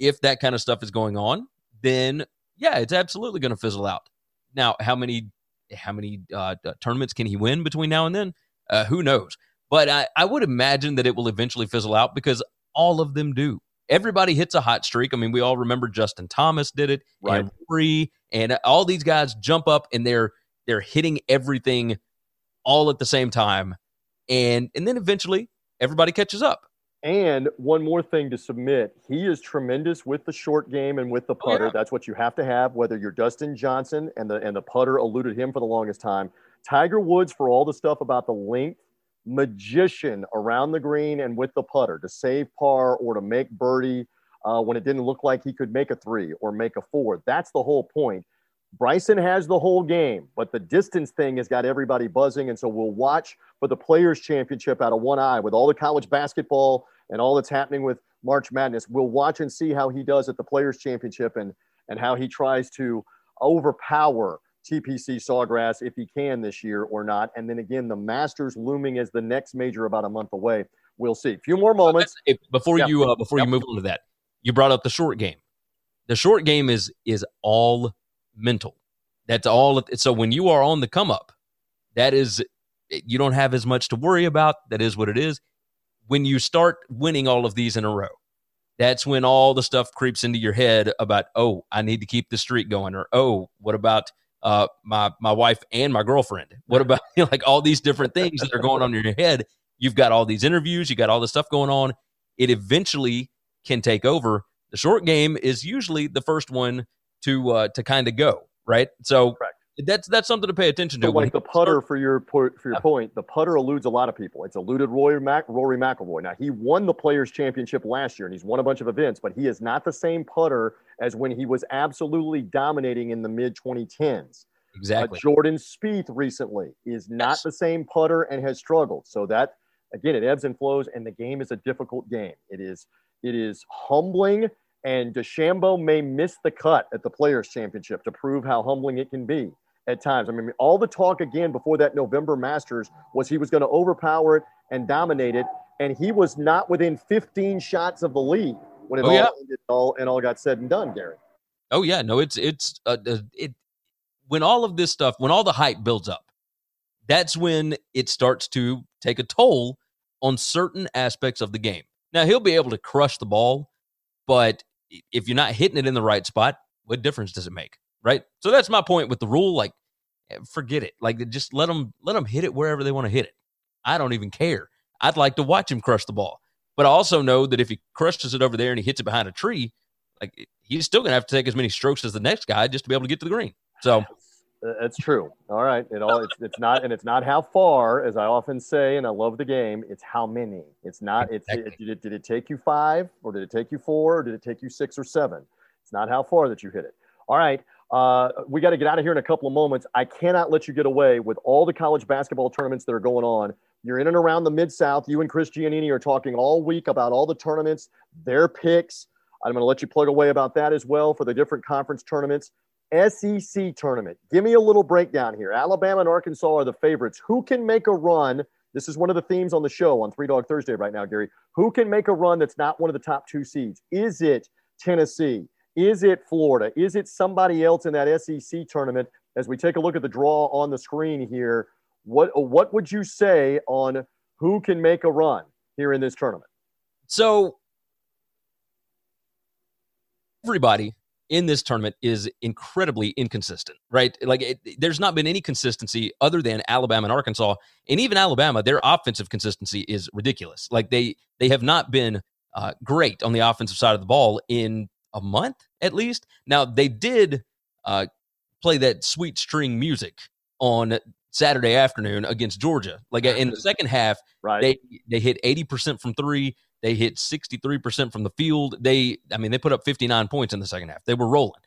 if that kind of stuff is going on, then yeah, it's absolutely going to fizzle out. Now, how many how many uh, tournaments can he win between now and then? Uh, who knows? But I, I would imagine that it will eventually fizzle out because all of them do. Everybody hits a hot streak. I mean, we all remember Justin Thomas did it, right. and Rory, and all these guys jump up and they're they're hitting everything all at the same time, and and then eventually everybody catches up. And one more thing to submit, he is tremendous with the short game and with the putter. Oh, yeah. That's what you have to have, whether you're Dustin Johnson and the and the putter eluded him for the longest time. Tiger Woods for all the stuff about the length, magician around the green and with the putter to save par or to make birdie uh, when it didn't look like he could make a three or make a four. That's the whole point. Bryson has the whole game, but the distance thing has got everybody buzzing. And so we'll watch for the Players' Championship out of one eye with all the college basketball and all that's happening with March Madness. We'll watch and see how he does at the Players' Championship and, and how he tries to overpower TPC Sawgrass if he can this year or not. And then again, the Masters looming as the next major about a month away. We'll see. A few more moments. Before yeah. you uh, before you move on to that, you brought up the short game. The short game is is all mental. That's all. So when you are on the come up, that is, you don't have as much to worry about. That is what it is. When you start winning all of these in a row, that's when all the stuff creeps into your head about, oh, I need to keep the streak going, or oh, what about uh, my my wife and my girlfriend? What about you know, like all these different things that are going on in your head? You've got all these interviews, you got all this stuff going on. It eventually can take over. The short game is usually the first one to uh, to kind of go right. So Correct. That's that's something to pay attention to. So like the putter for your for your point, the putter eludes a lot of people. It's eluded Rory Mac Rory McIlroy. Now he won the Players Championship last year and he's won a bunch of events, but he is not the same putter as when he was absolutely dominating in the mid 2010s. Exactly. Uh, Jordan Spieth recently is not yes. the same putter and has struggled. So that again, it ebbs and flows, and the game is a difficult game. It is it is humbling and DeChambeau may miss the cut at the Players' Championship to prove how humbling it can be at times. I mean, all the talk again before that November Masters was he was going to overpower it and dominate it, and he was not within 15 shots of the lead when it, oh, all, yeah. ended, all and all got said and done, Gary. Oh yeah, no, it's it's uh, it when all of this stuff, when all the hype builds up, that's when it starts to take a toll on certain aspects of the game. Now he'll be able to crush the ball, but if you're not hitting it in the right spot, what difference does it make? Right. So that's my point with the rule. Like, eh, forget it. Like, just let them let them hit it wherever they want to hit it. I don't even care. I'd like to watch him crush the ball, but I also know that if he crushes it over there and he hits it behind a tree, like he's still gonna have to take as many strokes as the next guy just to be able to get to the green. So that's true. All right. It all it's, it's not and it's not how far, as I often say, and I love the game. It's how many. It's not. It's it, did it did it take you five or did it take you four or did it take you six or seven? It's not how far that you hit it. All right. Uh, we got to get out of here in a couple of moments. I cannot let you get away with all the college basketball tournaments that are going on. You're in and around the Mid South. You and Chris Giannini are talking all week about all the tournaments, their picks. I'm going to let you plug away about that as well for the different conference tournaments. SEC tournament. Give me a little breakdown here. Alabama and Arkansas are the favorites. Who can make a run? This is one of the themes on the show on Three Dog Thursday right now, Gary. Who can make a run that's not one of the top two seeds? Is it Tennessee? Is it Florida? Is it somebody else in that SEC tournament? As we take a look at the draw on the screen here, what what would you say on who can make a run here in this tournament? So everybody in this tournament is incredibly inconsistent, right? Like it, there's not been any consistency other than Alabama and Arkansas, and even Alabama, their offensive consistency is ridiculous. Like they they have not been uh, great on the offensive side of the ball in a month at least. Now they did uh, play that sweet string music on Saturday afternoon against Georgia. Like in the second half, right. they they hit eighty percent from three. They hit 63% from the field. They, I mean, they put up 59 points in the second half. They were rolling,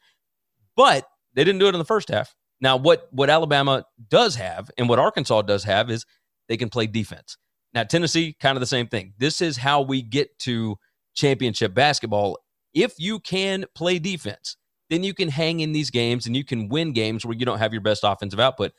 but they didn't do it in the first half. Now, what what Alabama does have and what Arkansas does have is they can play defense. Now, Tennessee, kind of the same thing. This is how we get to championship basketball. If you can play defense, then you can hang in these games and you can win games where you don't have your best offensive output.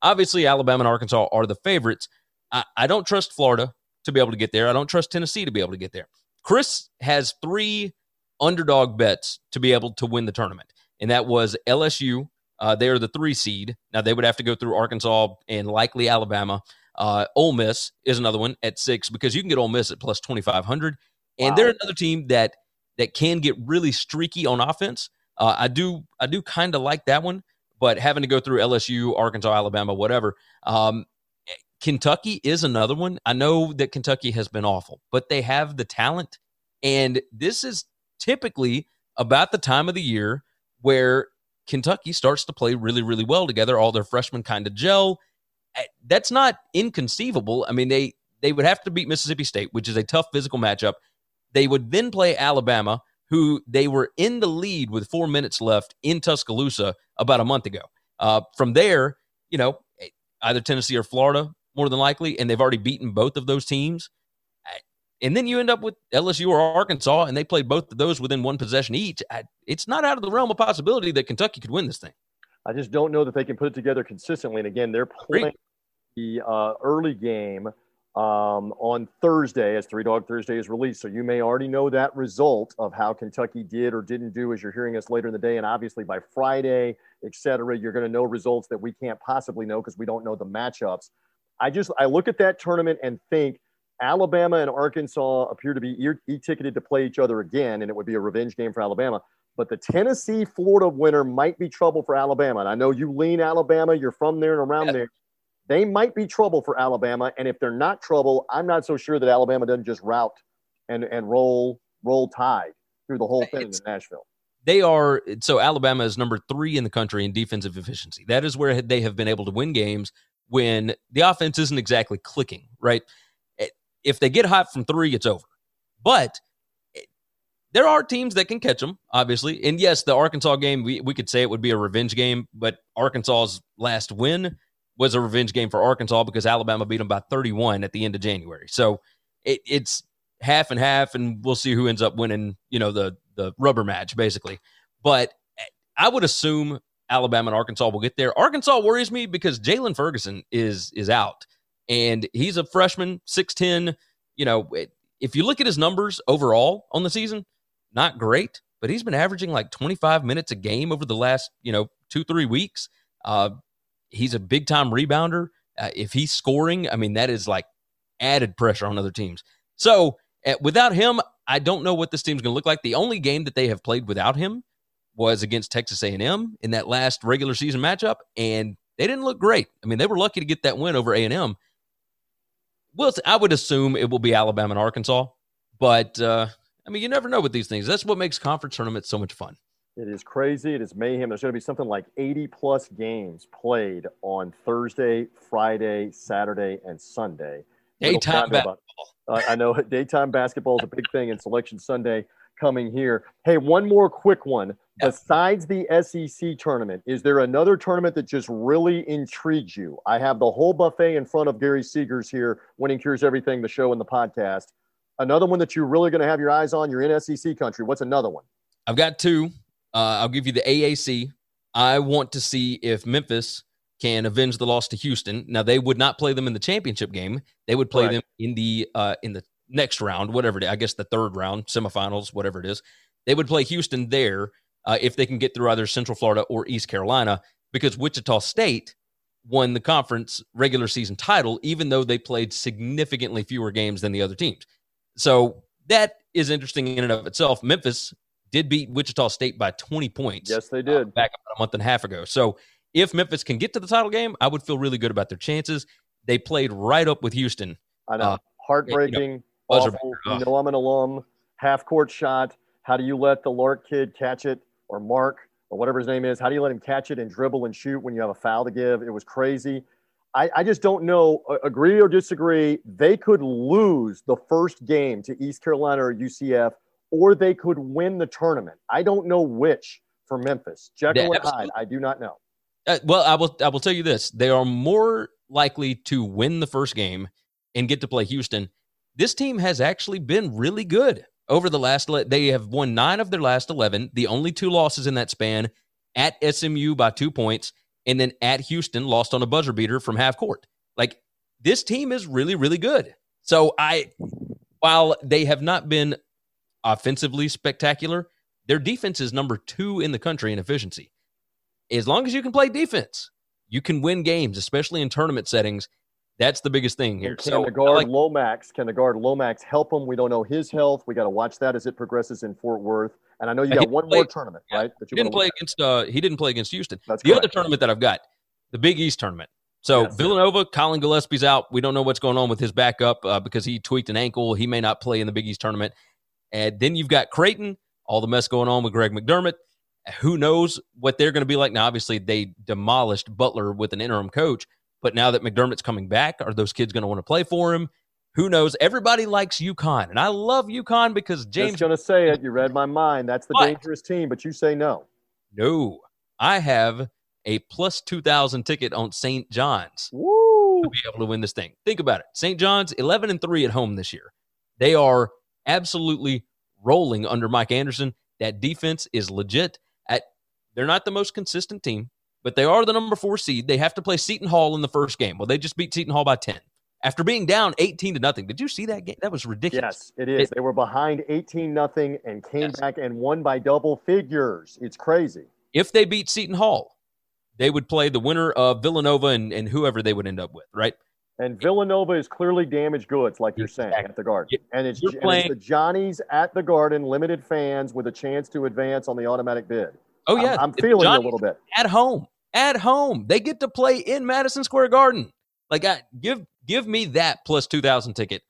Obviously, Alabama and Arkansas are the favorites. I, I don't trust Florida to be able to get there. I don't trust Tennessee to be able to get there. Chris has three underdog bets to be able to win the tournament, and that was LSU. Uh, they are the three seed. Now they would have to go through Arkansas and likely Alabama. Uh, Ole Miss is another one at six because you can get Ole Miss at plus twenty five hundred, and wow. they're another team that that can get really streaky on offense. Uh, I do I do kind of like that one, but having to go through LSU, Arkansas, Alabama, whatever. Um, Kentucky is another one. I know that Kentucky has been awful, but they have the talent. And this is typically about the time of the year where Kentucky starts to play really, really well together. All their freshmen kind of gel. Eh, that's not inconceivable. I mean, they they would have to beat Mississippi State, which is a tough physical matchup. They would then play Alabama, who they were in the lead with four minutes left in Tuscaloosa about a month ago. Uh, from there, you know, either Tennessee or Florida more than likely, and they've already beaten both of those teams. And then you end up with LSU or Arkansas, and they played both of those within one possession each. It's not out of the realm of possibility that Kentucky could win this thing. I just don't know that they can put it together consistently. And again, they're playing Great. the uh, early game um, on Thursday as Three Dog Thursday is released. So you may already know that result of how Kentucky did or didn't do as you're hearing us later in the day. And obviously by Friday, et cetera, you're going to know results that we can't possibly know because we don't know the matchups. I just I look at that tournament and think Alabama and Arkansas appear to be e-ticketed to play each other again, and it would be a revenge game for Alabama. But the Tennessee Florida winner might be trouble for Alabama. And I know you lean Alabama, you're from there and around yeah. there. They might be trouble for Alabama. And if they're not trouble, I'm not so sure that Alabama doesn't just route and, and roll roll tide through the whole thing it's, in Nashville. They are so Alabama is number three in the country in defensive efficiency. That is where they have been able to win games when the offense isn't exactly clicking, right? Eh, if they get hot from three, it's over. But eh, there are teams that can catch them, obviously. And yes, the Arkansas game, we, we could say it would be a revenge game, but Arkansas's last win was a revenge game for Arkansas because Alabama beat them by 31 at the end of January. So it, it's half and half, and we'll see who ends up winning, you know, the, the rubber match, basically. But I would assume Alabama and Arkansas will get there. Arkansas worries me because Jalen Ferguson is is out, and he's a freshman, six ten. You know, if you look at his numbers overall on the season, not great, but he's been averaging like 25 minutes a game over the last you know two three weeks. Uh, he's a big time rebounder. Uh, if he's scoring, I mean that is like added pressure on other teams. So uh, without him, I don't know what this team's going to look like. The only game that they have played without him was against Texas A&M in that last regular season matchup, and they didn't look great. I mean, they were lucky to get that win over A&M. Well, I would assume it will be Alabama and Arkansas, but uh, I mean, you never know with these things. That's what makes conference tournaments so much fun. It is crazy. It is mayhem. There's going to be something like 80 plus games played on Thursday, Friday, Saturday, and Sunday. Daytime basketball. I know daytime basketball is a big thing in Selection Sunday coming here. Hey, one more quick one. Besides the SEC tournament, is there another tournament that just really intrigues you? I have the whole buffet in front of Gary Seegers here, Winning Cures Everything, the show and the podcast. Another one that you're really going to have your eyes on. You're in SEC country. What's another one? I've got two. Uh, I'll give you the AAC. I want to see if Memphis can avenge the loss to Houston. Now they would not play them in the championship game. They would play right. them in the uh, in the next round, whatever it is. I guess the third round, semifinals, whatever it is. They would play Houston there uh, if they can get through either Central Florida or East Carolina, because Wichita State won the conference regular season title, even though they played significantly fewer games than the other teams. So that is interesting in and of itself. Memphis did beat Wichita State by 20 points. Yes, they did. Uh, back about a month and a half ago. So if Memphis can get to the title game, I would feel really good about their chances. They played right up with Houston. I know. Uh, Heartbreaking. You know, awful. You know I'm an alum. Half court shot. How do you let the Lark kid catch it? or Mark or whatever his name is. How do you let him catch it and dribble and shoot when you have a foul to give? It was crazy. I, I just don't know. Agree or disagree? They could lose the first game to East Carolina or UCF, or they could win the tournament. I don't know which for Memphis. Jekyll yeah, and Hyde. I do not know. Uh, well, I will. I will tell you this: they are more likely to win the first game and get to play Houston. This team has actually been really good over the last. They have won nine of their last eleven. The only two losses in that span at SMU by two points, and then at Houston lost on a buzzer beater from half court. Like this team is really, really good. So I, while they have not been offensively spectacular, their defense is number two in the country in efficiency. As long as you can play defense, you can win games, especially in tournament settings. That's the biggest thing here. And can so the guard like, Lomax? Can the guard Lomax help him? We don't know his health. We got to watch that as it progresses in Fort Worth. And I know you got one play, more tournament, yeah, right? That you he didn't play against. Uh, he didn't play against Houston. That's the correct. other tournament that I've got, the Big East tournament. So yes, Villanova, Collin Gillespie's out. We don't know what's going on with his backup uh, because he tweaked an ankle. He may not play in the Big East tournament. And then you've got Creighton, all the mess going on with Greg McDermott. Who knows what they're going to be like? Now, obviously, they demolished Butler with an interim coach, but now that McDermott's coming back, are those kids going to want to play for him? Who knows? Everybody likes UConn, and I love UConn because James. going to say it. You read my mind. That's the dangerous team, but you say no. No, I have a plus two thousand ticket on St. John's Woo. to be able to win this thing. Think about it. St. John's eleven and three at home this year. They are absolutely rolling under Mike Anderson. That defense is legit. At they're not the most consistent team, but they are the number four seed. They have to play Seton Hall in the first game. Well, they just beat Seton Hall by ten after being down 18 to nothing. Did you see that game? That was ridiculous. Yes, it is. It, they were behind 18 nothing and came yes. back and won by double figures. It's crazy. If they beat Seton Hall, they would play the winner of Villanova and, and whoever they would end up with, right? And Villanova is clearly damaged goods, like you're saying, at the Garden. And it's, and it's, the Johnnies at the Garden, limited fans with a chance to advance on the automatic bid. Oh, yeah. I'm, I'm feeling it a little bit. At home. At home. They get to play in Madison Square Garden. Like, I, give give me that plus 2,000 ticket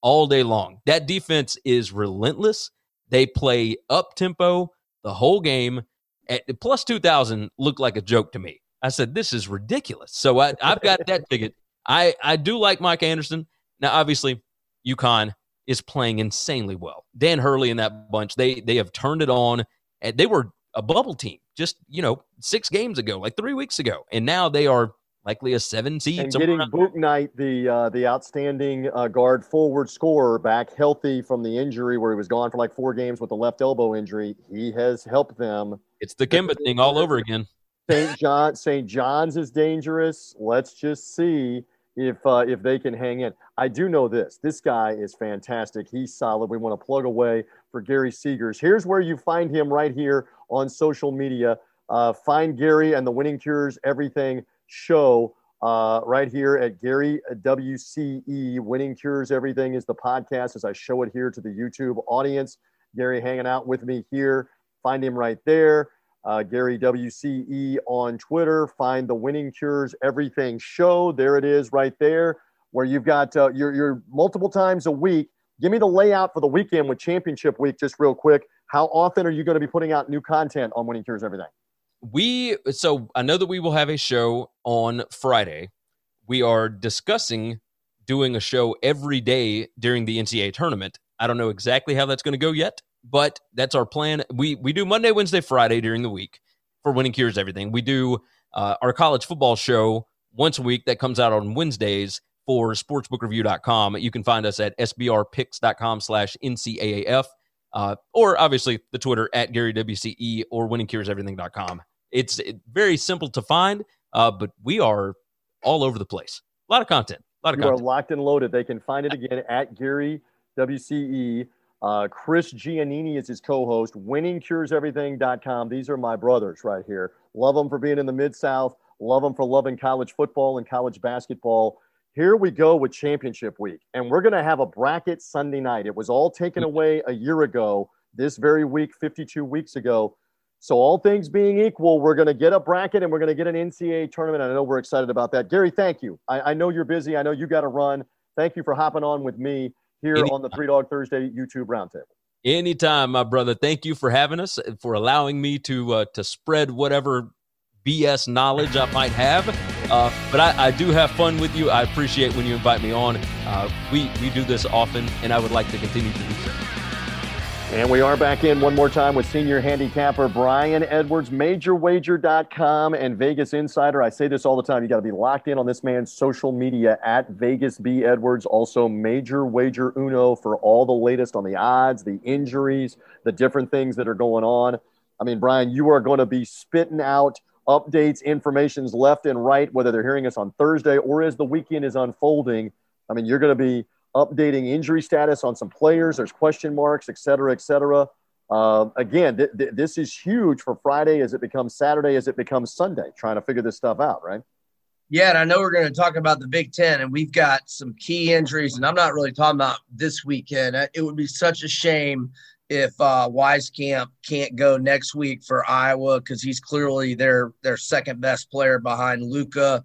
all day long. That defense is relentless. They play up tempo the whole game. At plus 2,000 looked like a joke to me. I said, this is ridiculous. So I, I've got that ticket. I, I do like Mike Anderson. Now, obviously, UConn is playing insanely well. Dan Hurley and that bunch, they they have turned it on. And they were a bubble team just, you know, six games ago, like three weeks ago. And now they are likely a seven seed. And getting Bouknight, the uh, the outstanding uh, guard forward scorer, back healthy from the injury where he was gone for like four games with a left elbow injury, he has helped them. It's the Kemba thing all over again. St. John, St. John's is dangerous. Let's just see if uh, if they can hang in. I do know this. This guy is fantastic. He's solid. We want to plug away for Gary Seegers. Here's where you find him right here on social media. Uh, find Gary and the Winning Cures Everything show uh, right here at Gary WCE. Winning Cures Everything is the podcast as I show it here to the YouTube audience. Gary hanging out with me here. Find him right there. Uh, Gary WCE on Twitter. Find the Winning Cures Everything show. There it is right there, where you've got uh, your, your multiple times a week. Give me the layout for the weekend with Championship Week, just real quick. How often are you going to be putting out new content on Winning Cures Everything? we so I know that we will have a show on Friday. We are discussing doing a show every day during the NCAA tournament. I don't know exactly how that's going to go yet, but that's our plan. We we do Monday, Wednesday, Friday during the week for Winning Cures Everything. We do uh, our college football show once a week that comes out on Wednesdays for sportsbookreview.com. You can find us at sbrpicks.com slash NCAAF. Uh, or obviously the Twitter at Gary WCE or winningcureseverything.com. It's very simple to find, uh, but we are all over the place. A lot of content. A lot of you content. are locked and loaded. They can find it again at Gary WCE. Uh, Chris Giannini is his co-host. WinningCuresEverything.com. These are my brothers right here. Love them for being in the Mid South. Love them for loving college football and college basketball. Here we go with championship week, and we're going to have a bracket Sunday night. It was all taken away a year ago, this very week, 52 weeks ago. So, all things being equal, we're going to get a bracket and we're going to get an NCAA tournament. I know we're excited about that. Gary, thank you. I, I know you're busy. I know you got to run. Thank you for hopping on with me here Anytime. on the Three Dog Thursday YouTube Roundtable. Anytime, my brother. Thank you for having us, for allowing me to uh, to spread whatever BS knowledge I might have. Uh, but I, I, do have fun with you. I appreciate when you invite me on. Uh, we we do this often, and I would like to continue to do so. And we are back in one more time with senior handicapper Brian Edwards, majorwager.com and Vegas Insider. I say this all the time. You got to be locked in on this man's social media at Vegas B Edwards. Also, Major Wager Uno for all the latest on the odds, the injuries, the different things that are going on. I mean, Brian, you are going to be spitting out updates, informations left and right, whether they're hearing us on Thursday or as the weekend is unfolding. I mean, you're going to be updating injury status on some players. There's question marks, et cetera, et cetera. Uh, again, th- th- this is huge for Friday as it becomes Saturday, as it becomes Sunday, trying to figure this stuff out, right? Yeah, and I know we're going to talk about the Big Ten, and we've got some key injuries, and I'm not really talking about this weekend. It would be such a shame if uh, Wieskamp can't go next week for Iowa because he's clearly their their second best player behind Luka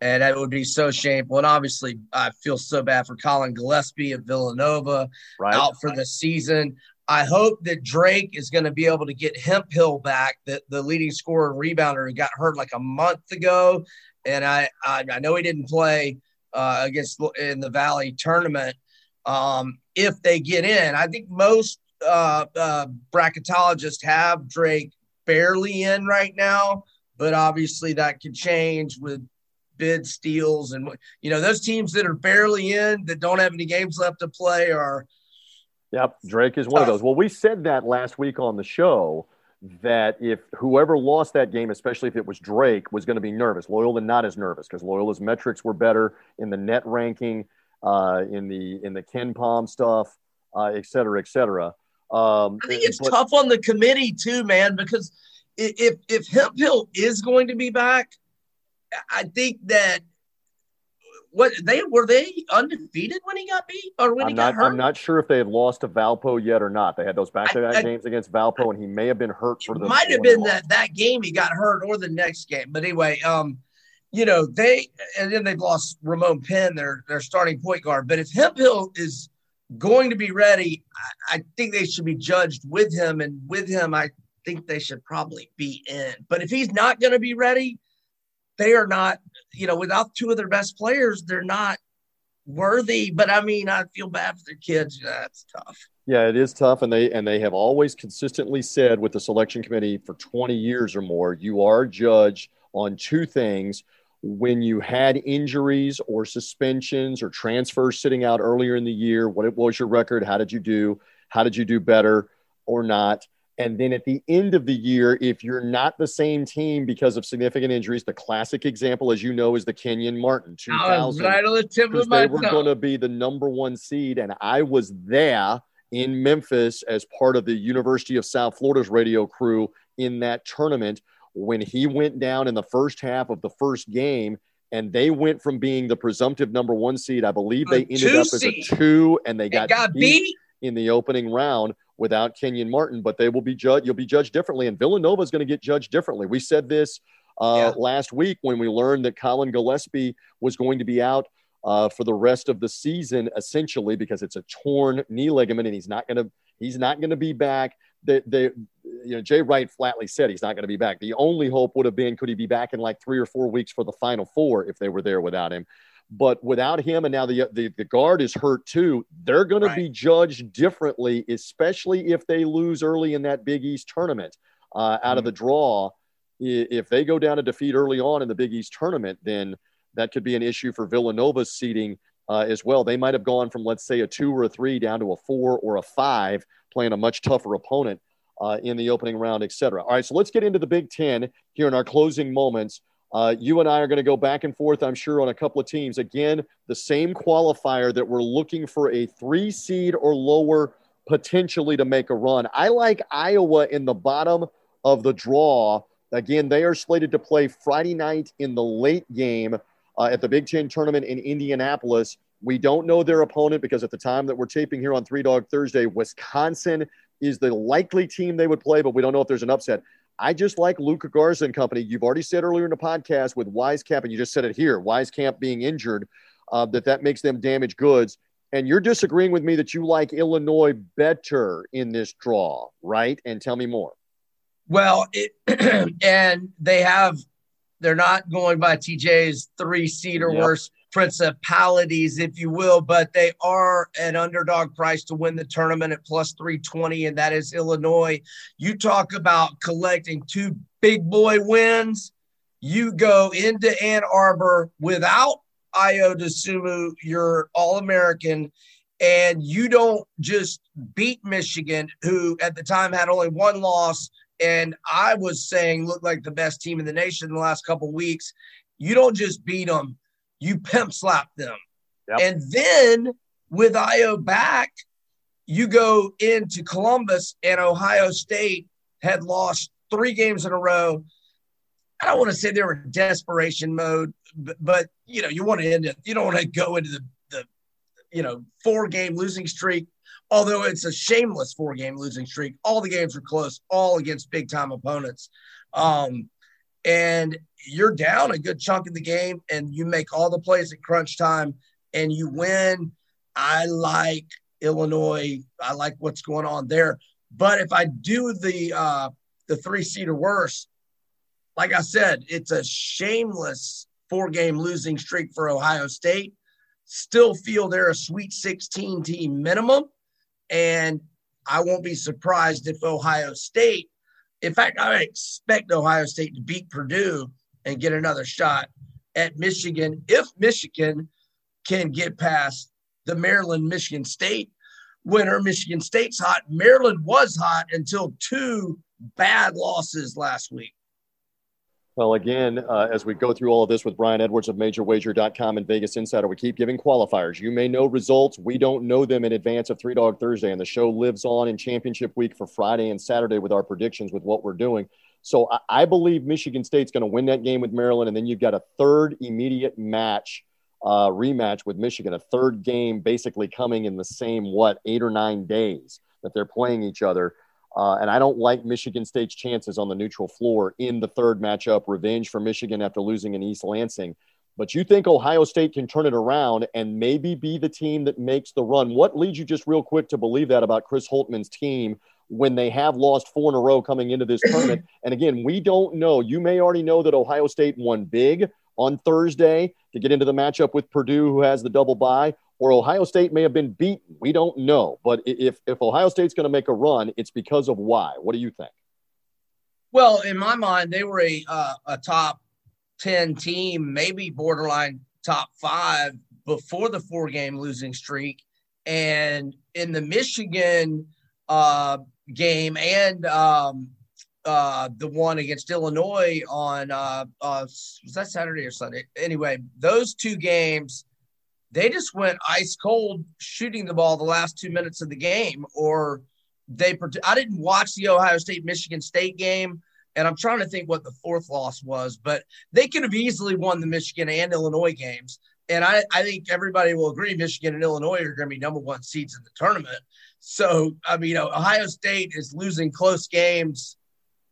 and that would be so shameful. And obviously, I feel so bad for Collin Gillespie of Villanova right. out for the season. I hope that Drake is going to be able to get Hemphill back, the, the leading scorer and rebounder who got hurt like a month ago. And I, I, I know he didn't play uh, against in the Valley tournament. Um, if they get in, I think most uh, uh, bracketologists have Drake barely in right now, but obviously that could change with bid steals and you know those teams that are barely in that don't have any games left to play are yep drake is one tough. of those. Well we said that last week on the show that if whoever lost that game especially if it was drake was going to be nervous. Loyola not as nervous because loyola's metrics were better in the net ranking uh, in the in the KenPom stuff uh, et cetera et cetera. Um, i think it's but, tough on the committee too man because if if Hemphill is going to be back I think that what they were they undefeated when he got beat or when I'm he not, got hurt. I'm not sure if they had lost to Valpo yet or not. They had those back-to-back games against Valpo, and he may have been hurt for the. Might have been that that game he got hurt or the next game, but anyway, um, you know they and then they've lost Roman Penn, their their starting point guard. But if Hemphill is going to be ready, I, I think they should be judged with him, and with him, I think they should probably be in. But if he's not going to be ready they are not, you know, without two of their best players, they're not worthy. But I mean, I feel bad for their kids. That's tough. Yeah, it is tough, and they and they have always consistently said with the selection committee for 20 years or more, you are judged on two things. When you had injuries or suspensions or transfers sitting out earlier in the year, what was your record? How did you do? How did you do better or not? And then at the end of the year, if you're not the same team because of significant injuries, the classic example, as you know, is the Kenyon Martin 2000. Right on the tip of my They were going to be the number one seed, and I was there in Memphis as part of the University of South Florida's radio crew in that tournament when he went down in the first half of the first game. And they went from being the presumptive number one seed, I believe they ended up as a two, and they got, got beat, beat in the opening round without Kenyon Martin, but they will be judged. You'll be judged differently, and Villanova is going to get judged differently. We said this uh, yeah. last week when we learned that Collin Gillespie was going to be out uh, for the rest of the season, essentially because it's a torn knee ligament, and he's not going to he's not going to be back. They, they, you know, Jay Wright flatly said he's not going to be back. The only hope would have been could he be back in like three or four weeks for the Final Four if they were there without him. But without him, and now the the, the guard is hurt too, they're going right. to be judged differently, especially if they lose early in that Big East tournament uh, out mm-hmm. of the draw. If they go down a defeat early on in the Big East tournament, then that could be an issue for Villanova's seeding uh, as well. They might have gone from, let's say, a two or a three down to a four or a five, playing a much tougher opponent uh, in the opening round, et cetera. All right, so let's get into the Big Ten here in our closing moments. Uh, you and I are going to go back and forth, I'm sure, on a couple of teams. Again, the same qualifier that we're looking for a three seed or lower potentially to make a run. I like Iowa in the bottom of the draw. Again, they are slated to play Friday night in the late game uh, at the Big Ten tournament in Indianapolis. We don't know their opponent because at the time that we're taping here on Three Dog Thursday, Wisconsin is the likely team they would play, but we don't know if there's an upset. I just like Luka Garza and company. You've already said earlier in the podcast with Wieskamp, and you just said it here, Wieskamp being injured, uh, that that makes them damaged goods. And you're disagreeing with me that you like Illinois better in this draw, right? And tell me more. Well, it, and they have, they're not going by TJ's three seed or yep. worse principalities, if you will, but they are an underdog price to win the tournament at plus 320, and that is Illinois. You talk about collecting two big boy wins. You go into Ann Arbor without Ayo Dosunmu, your All American, and you don't just beat Michigan, who at the time had only one loss, and I was saying looked like the best team in the nation in the last couple weeks. You don't just beat them, you pimp slap them. Yep. And then with Ayo back, you go into Columbus and Ohio State had lost three games in a row. I don't want to say they were in desperation mode, but, but you know, you want to end it. You don't want to go into the, the you know, four game losing streak. Although it's a shameless four game losing streak, all the games were close, all against big time opponents. Um, and you're down a good chunk of the game and you make all the plays at crunch time and you win. I like Illinois. I like what's going on there. But if I do the uh, the three seed or worse, like I said, it's a shameless four game losing streak for Ohio State. Still feel they're a Sweet 16 team minimum. And I won't be surprised if Ohio State, in fact, I expect Ohio State to beat Purdue and get another shot at Michigan if Michigan can get past the Maryland Michigan State winner. Michigan State's hot. Maryland was hot until two bad losses last week. Well, again, uh, as we go through all of this with Brian Edwards of MajorWager.com and Vegas Insider, we keep giving qualifiers. You may know results. We don't know them in advance of Three Dog Thursday, and the show lives on in championship week for Friday and Saturday with our predictions with what we're doing. So I, I believe Michigan State's going to win that game with Maryland, and then you've got a third immediate match, uh, rematch with Michigan, a third game basically coming in the same, what, eight or nine days that they're playing each other. Uh, and I don't like Michigan State's chances on the neutral floor in the third matchup. Revenge for Michigan after losing in East Lansing. But you think Ohio State can turn it around and maybe be the team that makes the run? What leads you just real quick to believe that about Chris Holtmann's team when they have lost four in a row coming into this tournament? And again, we don't know. You may already know that Ohio State won big on Thursday to get into the matchup with Purdue, who has the double bye or Ohio State may have been beaten. We don't know. But if, if Ohio State's going to make a run, it's because of why. What do you think? Well, in my mind, they were a, uh, a top 10 team, maybe borderline top five before the four game losing streak. And in the Michigan uh, game and um, uh, the one against Illinois on, uh, uh, was that Saturday or Sunday? Anyway, those two games – they just went ice cold shooting the ball the last two minutes of the game, or they. I didn't watch the Ohio State Michigan State game, and I'm trying to think what the fourth loss was, but they could have easily won the Michigan and Illinois games. And I, I think everybody will agree Michigan and Illinois are going to be number one seeds in the tournament. So, I mean, Ohio State is losing close games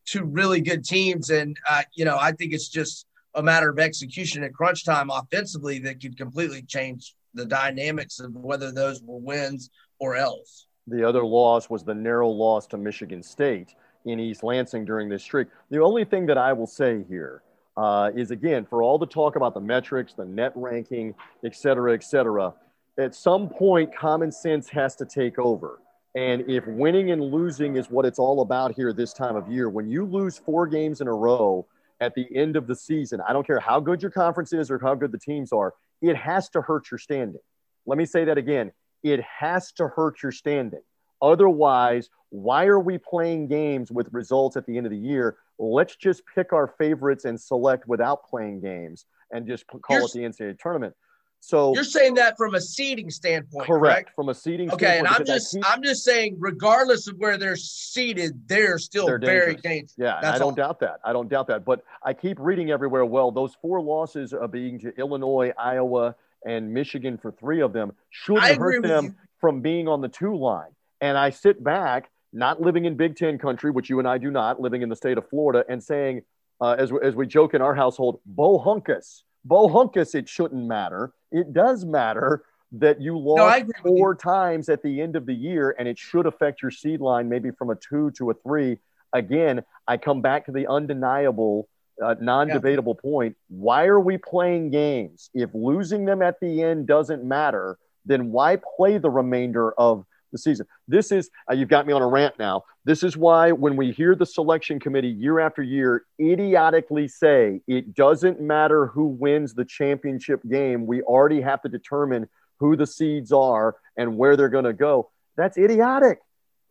to really good teams. And, uh, you know, I think it's just a matter of execution at crunch time offensively that could completely change the dynamics of whether those were wins or else. The other loss was the narrow loss to Michigan State in East Lansing during this streak. The only thing that I will say here uh, is again, for all the talk about the metrics, the net ranking, et cetera, et cetera, at some point, common sense has to take over. And if winning and losing is what it's all about here this time of year, when you lose four games in a row at the end of the season, I don't care how good your conference is or how good the teams are, it has to hurt your standing. Let me say that again. It has to hurt your standing. Otherwise, why are we playing games with results at the end of the year? Let's just pick our favorites and select without playing games and just call You're, it the NCAA tournament. So you're saying that from a seating standpoint, correct? correct? From a seating okay, and I'm just I'm just saying, regardless of where they're seated, they're still they're very dangerous. Yeah, I don't all. doubt that. I don't doubt that. But I keep reading everywhere. Well, those four losses are being to Illinois, Iowa, and Michigan for three of them shouldn't hurt them from being on the two line. And I sit back, not living in Big Ten country, which you and I do not, living in the state of Florida, and saying, uh, as as we joke in our household, "Bo hunkus." Bohunkus, it shouldn't matter. It does matter that you lost no, four times at the end of the year, and it should affect your seed line maybe from a two to a three. Again, I come back to the undeniable uh, non-debatable yeah. point. Why are we playing games? If losing them at the end doesn't matter, then why play the remainder of the season? This is uh, you've got me on a rant now. This is why when we hear the selection committee year after year idiotically say it doesn't matter who wins the championship game, we already have to determine who the seeds are and where they're going to go. That's idiotic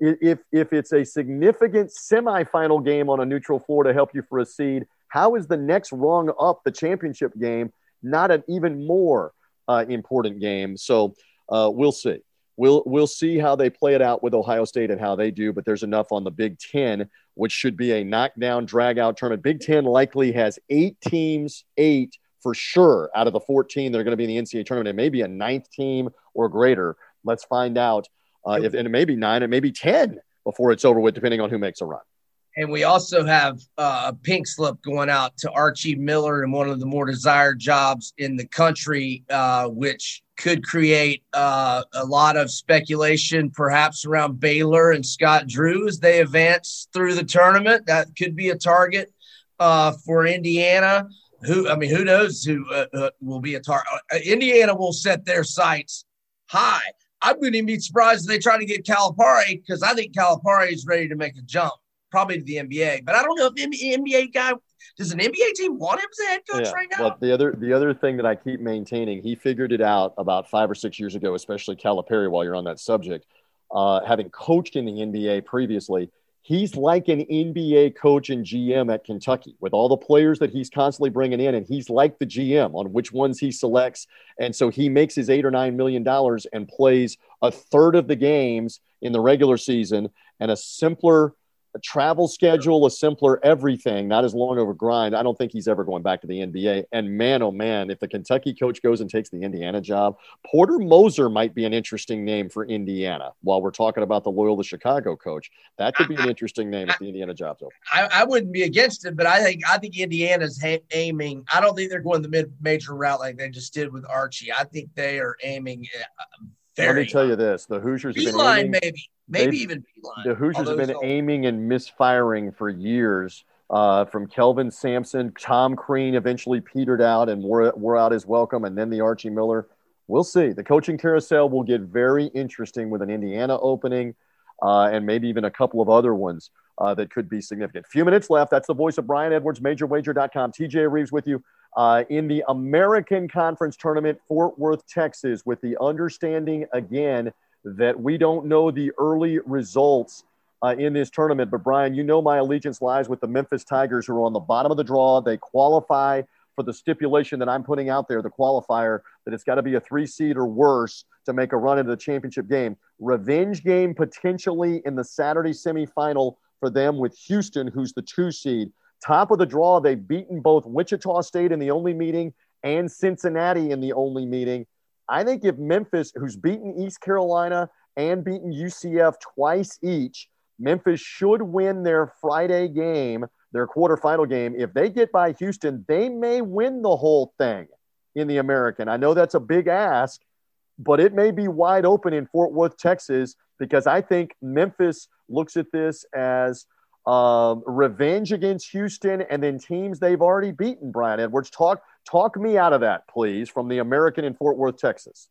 if if it's a significant semifinal game on a neutral floor to help you for a seed, how is the next rung up the championship game not an even more uh, important game? So uh, we'll see. We'll we'll see how they play it out with Ohio State and how they do. But there's enough on the Big Ten, which should be a knockdown, drag out tournament. Big Ten likely has eight teams, eight for sure out of the 14 that are going to be in the NCAA tournament. It may be a ninth team or greater. Let's find out uh, if, and it may be nine, it may be 10 before it's over with, depending on who makes a run. And we also have uh, a pink slip going out to Archie Miller in one of the more desired jobs in the country, uh, which could create uh, a lot of speculation, perhaps around Baylor and Scott Drew as they advance through the tournament. That could be a target uh, for Indiana. Who I mean, who knows who uh, will be a target? Indiana will set their sights high. I wouldn't even be surprised if they try to get Calipari because I think Calipari is ready to make a jump, probably to the NBA. But I don't know if the NBA guy does an NBA team want him as a head coach yeah. right now. Well, the other the other thing that I keep maintaining, he figured it out about five or six years ago, especially Calipari. While you're on that subject, uh, having coached in the NBA previously, he's like an NBA coach and GM at Kentucky with all the players that he's constantly bringing in, and he's like the GM on which ones he selects. And so he makes his eight or nine million dollars and plays a third of the games in the regular season and a simpler a travel schedule, a simpler everything, not as long of a grind. I don't think he's ever going back to the NBA. And man, oh man, if the Kentucky coach goes and takes the Indiana job, Porter Moser might be an interesting name for Indiana. While we're talking about the Loyola Chicago coach, that could be an interesting name if the Indiana job's open. I, I wouldn't be against it, but I think I think Indiana's ha- aiming. I don't think they're going the mid major route like they just did with Archie. I think they are aiming. Uh, very Let me tell you this: the Hoosiers have been aiming, maybe maybe even The Hoosiers have been aiming and misfiring for years. Uh, from Kelvin Sampson, Tom Crean eventually petered out and wore, wore out his welcome, and then the Archie Miller. We'll see. The coaching carousel will get very interesting with an Indiana opening uh, and maybe even a couple of other ones uh, that could be significant. Few minutes left. That's the voice of Brian Edwards, MajorWager.com. TJ Rives with you uh, in the American Conference Tournament, Fort Worth, Texas, with the understanding again – that we don't know the early results uh, in this tournament. But Brian, you know my allegiance lies with the Memphis Tigers, who are on the bottom of the draw. They qualify for the stipulation that I'm putting out there, the qualifier, that it's got to be a three seed or worse to make a run into the championship game. Revenge game potentially in the Saturday semifinal for them with Houston, who's the two seed. Top of the draw, they've beaten both Wichita State in the only meeting and Cincinnati in the only meeting. I think if Memphis, who's beaten East Carolina and beaten UCF twice each, Memphis should win their Friday game, their quarterfinal game. If they get by Houston, they may win the whole thing in the American. I know that's a big ask, but it may be wide open in Fort Worth, Texas, because I think Memphis looks at this as um, revenge against Houston and then teams they've already beaten. Brian Edwards, talk talk me out of that, please, from the American in Fort Worth, Texas.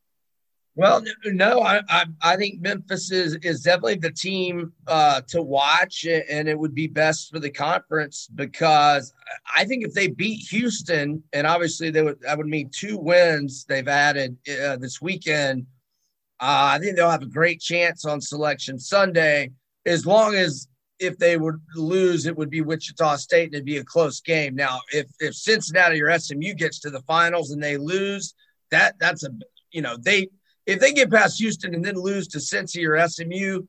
Well, no, I, I, I think Memphis is is definitely the team uh, to watch, and it would be best for the conference because I think if they beat Houston, and obviously they would that would mean two wins they've added uh, this weekend. Uh, I think they'll have a great chance on Selection Sunday as long as if they would lose, it would be Wichita State and it'd be a close game. Now, if if Cincinnati or SMU gets to the finals and they lose, that that's a you know they if they get past Houston and then lose to Cincy or SMU,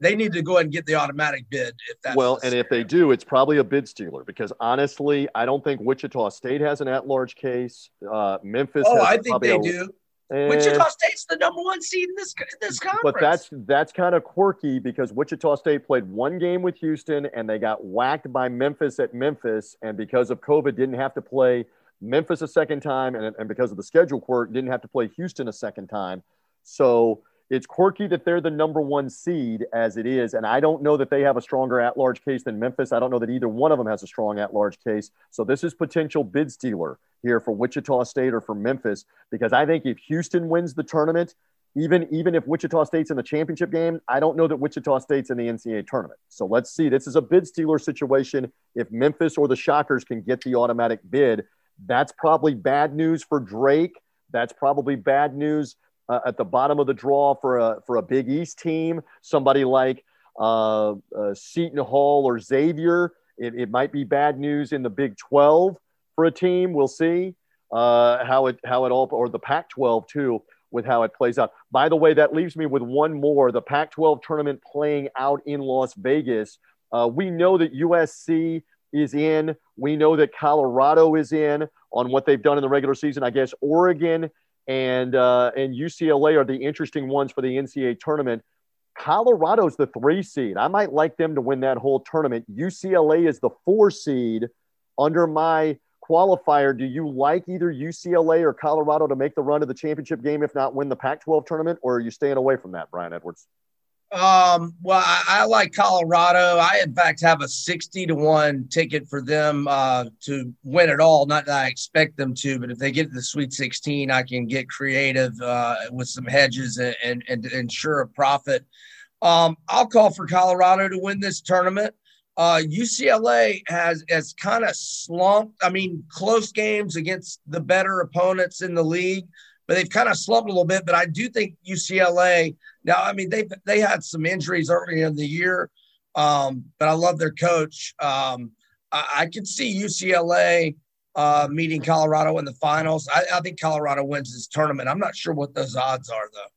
they need to go ahead and get the automatic bid. If that's well, and if they do, it's probably a bid stealer because honestly, I don't think Wichita State has an at-large case. Uh, Memphis. Oh, I think they a, do. And, Wichita State's the number one seed in this this conference. But that's that's kind of quirky because Wichita State played one game with Houston and they got whacked by Memphis at Memphis, and because of COVID, didn't have to play Memphis a second time, and, and because of the schedule quirk, didn't have to play Houston a second time. So it's quirky that they're the number one seed as it is. And I don't know that they have a stronger at large case than Memphis. I don't know that either one of them has a strong at large case. So this is potential bid stealer here for Wichita State or for Memphis, because I think if Houston wins the tournament, even even if Wichita State's in the championship game, I don't know that Wichita State's in the NCAA tournament. So let's see. This is a bid stealer situation. If Memphis or the Shockers can get the automatic bid, that's probably bad news for Drake. That's probably bad news uh, at the bottom of the draw for a for a Big East team. Somebody like uh, uh, Seton Hall or Xavier. It, it, might be bad news in the Big 12 for a team. We'll see uh, how it how it all or the Pac 12 too with how it plays out. By the way, that leaves me with one more the Pac 12 tournament playing out in Las Vegas. Uh, we know that USC is in. We know that Colorado is in on what they've done in the regular season. I guess Oregon and, uh, and UCLA are the interesting ones for the NCAA tournament. Colorado's the three seed. I might like them to win that whole tournament. UCLA is the four seed under my qualifier, do you like either UCLA or Colorado to make the run to the championship game, if not win the Pac 12 tournament, or are you staying away from that, Brian Edwards? Um, well, I, I, like Colorado. I, in fact, have a 60 to 1 ticket for them uh, to win it all. Not that I expect them to, but if they get to the Sweet 16, I can get creative uh, with some hedges and, and, and ensure a profit. Um, I'll call for Colorado to win this tournament. Uh, UCLA has has kind of slumped. I mean, close games against the better opponents in the league, but they've kind of slumped a little bit. But I do think UCLA. Now, I mean, they they had some injuries early in the year, um, but I love their coach. Um, I, I could see UCLA uh, meeting Colorado in the finals. I, I think Colorado wins this tournament. I'm not sure what those odds are though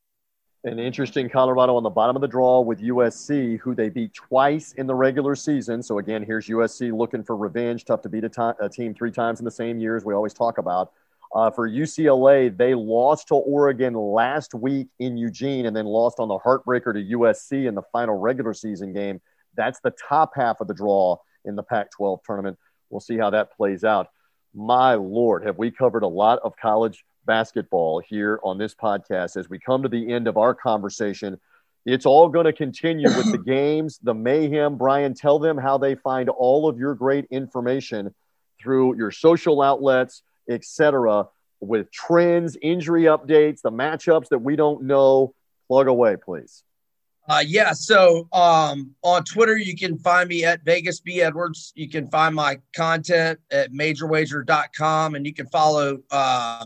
an interesting Colorado on the bottom of the draw with USC, who they beat twice in the regular season. So again, here's USC looking for revenge. Tough to beat a, a team three times in the same year, as we always talk about. Uh, for UCLA, they lost to Oregon last week in Eugene, and then lost on the heartbreaker to USC in the final regular season game. That's the top half of the draw in the Pac-12 tournament. We'll see how that plays out. My lord, have we covered a lot of college basketball here on this podcast as we come to the end of our conversation. It's all going to continue with the games, the mayhem. Brian, tell them how they find all of your great information through your social outlets, etc., with trends, injury updates, the matchups that we don't know. Plug away, please. Uh, yeah. So um, on Twitter, you can find me at Vegas B Edwards. You can find my content at majorwager.com and you can follow um, uh,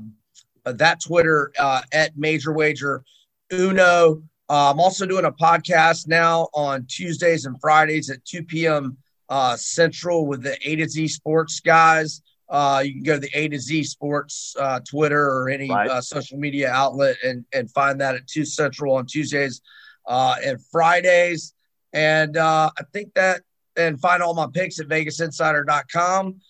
that Twitter uh, at Major Wager Uno. Uh, I'm also doing a podcast now on Tuesdays and Fridays at 2 p.m. Uh, Central with the A to Z Sports guys. Uh, you can go to the A to Z Sports uh, Twitter or any right. social media outlet and, and find that at 2 Central on Tuesdays and Fridays. And I think that, and find all my picks at vegasinsider.com.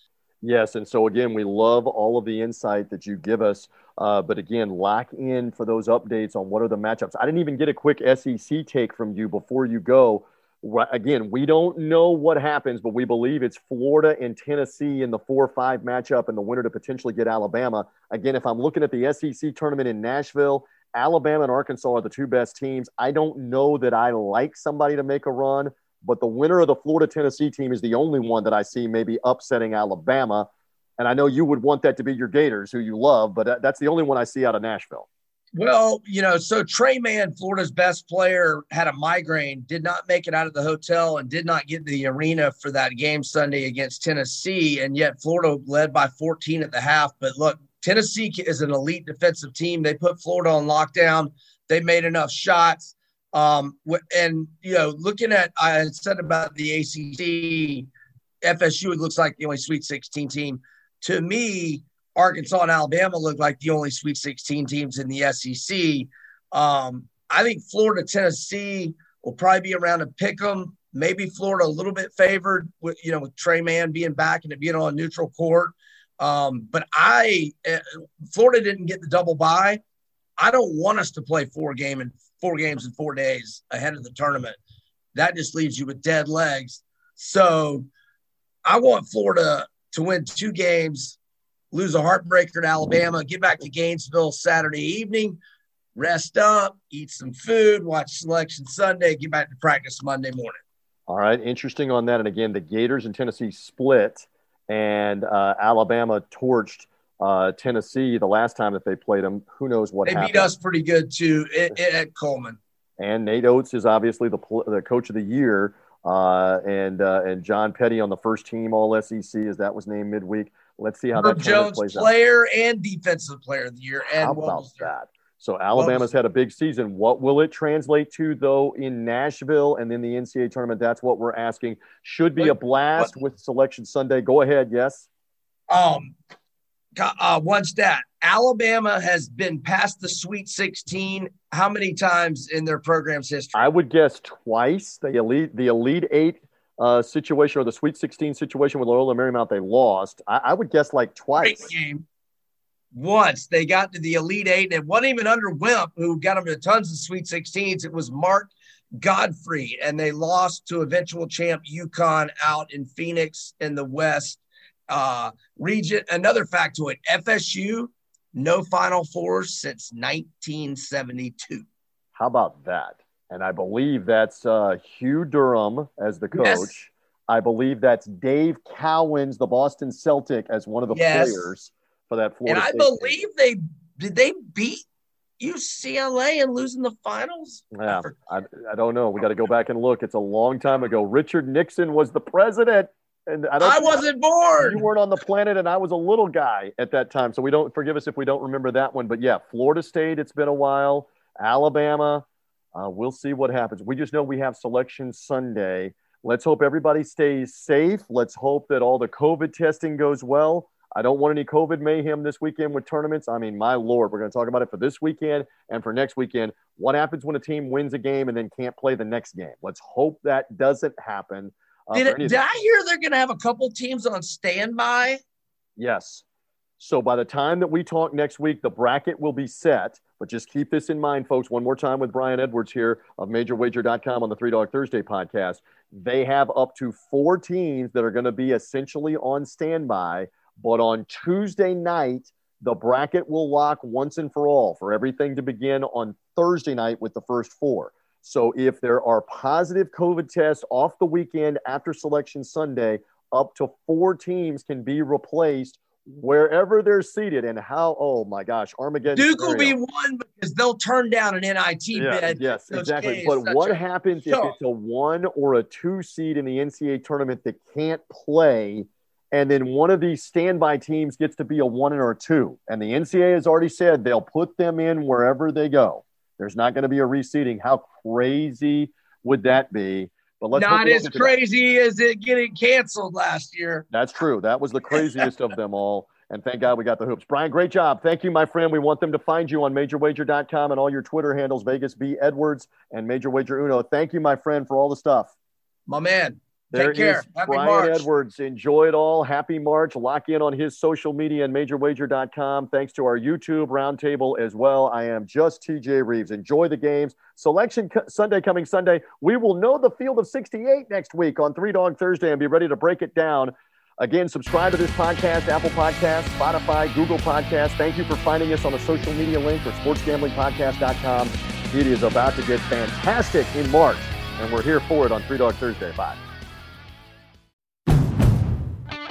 Yes. And so, again, we love all of the insight that you give us. Uh, but again, lock in for those updates on what are the matchups. I didn't even get a quick SEC take from you before you go. Again, we don't know what happens, but we believe it's Florida and Tennessee in the 4 5 matchup and the winner to potentially get Alabama. Again, if I'm looking at the SEC tournament in Nashville, Alabama and Arkansas are the two best teams. I don't know that I like somebody to make a run, but the winner of the Florida Tennessee team is the only one that I see maybe upsetting Alabama. And I know you would want that to be your Gators, who you love, but that's the only one I see out of Nashville. Well, you know, so Tre Mann, Florida's best player, had a migraine, did not make it out of the hotel, and did not get to the arena for that game Sunday against Tennessee. And yet, Florida led by 14 at the half. But look, Tennessee is an elite defensive team. They put Florida on lockdown. They made enough shots. Um, and you know, looking at I said about the ACC, FSU, it looks like the only Sweet 16 team to me, Arkansas and Alabama look like the only Sweet 16 teams in the SEC. Um, I think Florida, Tennessee will probably be around to pick them. Maybe Florida a little bit favored with you know with Tre Mann being back and it being on neutral court. Um, but I, uh, Florida didn't get the double bye. I don't want us to play four game and four games in four days ahead of the tournament. That just leaves you with dead legs. So I want Florida to win two games, lose a heartbreaker to Alabama, get back to Gainesville Saturday evening, rest up, eat some food, watch Selection Sunday, get back to practice Monday morning. All right, interesting on that. And again, the Gators and Tennessee split, and uh, Alabama torched uh, Tennessee the last time that they played them. Who knows what they happened? beat us pretty good too at, at Coleman. And Nate Oats is obviously the the coach of the year, uh, and uh, and John Petty on the first team All SEC as that was named midweek. Let's see how Herb that Jones plays player and defensive player of the year. And How about that? So Alabama's had a big season. What will it translate to though in Nashville and then the NCAA tournament? That's what we're asking. Should be a blast with Selection Sunday. Go ahead. Yes. Um, uh, one stat: Alabama has been past the Sweet 16 how many times in their program's history? I would guess twice. The elite, the Elite Eight uh, situation or the Sweet 16 situation with Loyola Marymount, they lost. I, I would guess like twice. Once they got to the Elite Eight, and it wasn't even under Wimp, who got them to tons of Sweet 16s. It was Mark Gottfried, and they lost to eventual champ UConn out in Phoenix in the West uh, region. Another factoid: FSU no Final Four since 1972. How about that? And I believe that's uh, Hugh Durham as the coach. Yes. I believe that's Dave Cowens, the Boston Celtic, as one of the yes. players for that Florida. And I State believe they did they beat UCLA and losing the finals. Yeah, I, I don't know. We got to go back and look. It's a long time ago. Richard Nixon was the president. And I, I wasn't born. You weren't on the planet, and I was a little guy at that time. So we don't forgive us if we don't remember that one. But yeah, Florida State. It's been a while. Alabama. Uh, we'll see what happens. We just know we have selection Sunday. Let's hope everybody stays safe. Let's hope that all the COVID testing goes well. I don't want any COVID mayhem this weekend with tournaments. I mean, my lord, we're going to talk about it for this weekend and for next weekend. What happens when a team wins a game and then can't play the next game? Let's hope that doesn't happen. Uh, did, it, did I hear they're going to have a couple teams on standby? Yes. So by the time that we talk next week, the bracket will be set. But just keep this in mind, folks. One more time with Brian Edwards here of MajorWager.com on the Three Dog Thursday podcast. They have up to four teams that are going to be essentially on standby. But on Tuesday night, the bracket will lock once and for all for everything to begin on Thursday night with the first four. So if there are positive COVID tests off the weekend after Selection Sunday, up to four teams can be replaced wherever they're seated. And how, oh my gosh, Armageddon. Duke scenario. will be one because they'll turn down an NIT yeah, bid. Yes, exactly. But what happens if it's a one or a two seed in the NCAA tournament that can't play? And then one of these standby teams gets to be a one or a two. And the NCAA has already said they'll put them in wherever they go. There's not going to be a reseeding. How crazy would that be? But let's not as crazy as it getting canceled last year. That's true. That was the craziest of them all. And thank God we got the hoops. Brian, great job. Thank you, my friend. We want them to find you on majorwager.com and all your Twitter handles, Vegas B. Edwards and Major Wager Uno. Thank you, my friend, for all the stuff. My man. There Take care. Happy Brian March. Edwards. Enjoy it all. Happy March. Lock in on his social media and majorwager.com. Thanks to our YouTube roundtable as well. I am just TJ Rives. Enjoy the games. Selection Sunday coming Sunday. We will know the field of 68 next week on Three Dog Thursday and be ready to break it down. Again, subscribe to this podcast, Apple Podcast, Spotify, Google Podcast. Thank you for finding us on the social media link or sportsgamblingpodcast.com. It is about to get fantastic in March, and we're here for it on Three Dog Thursday. Bye.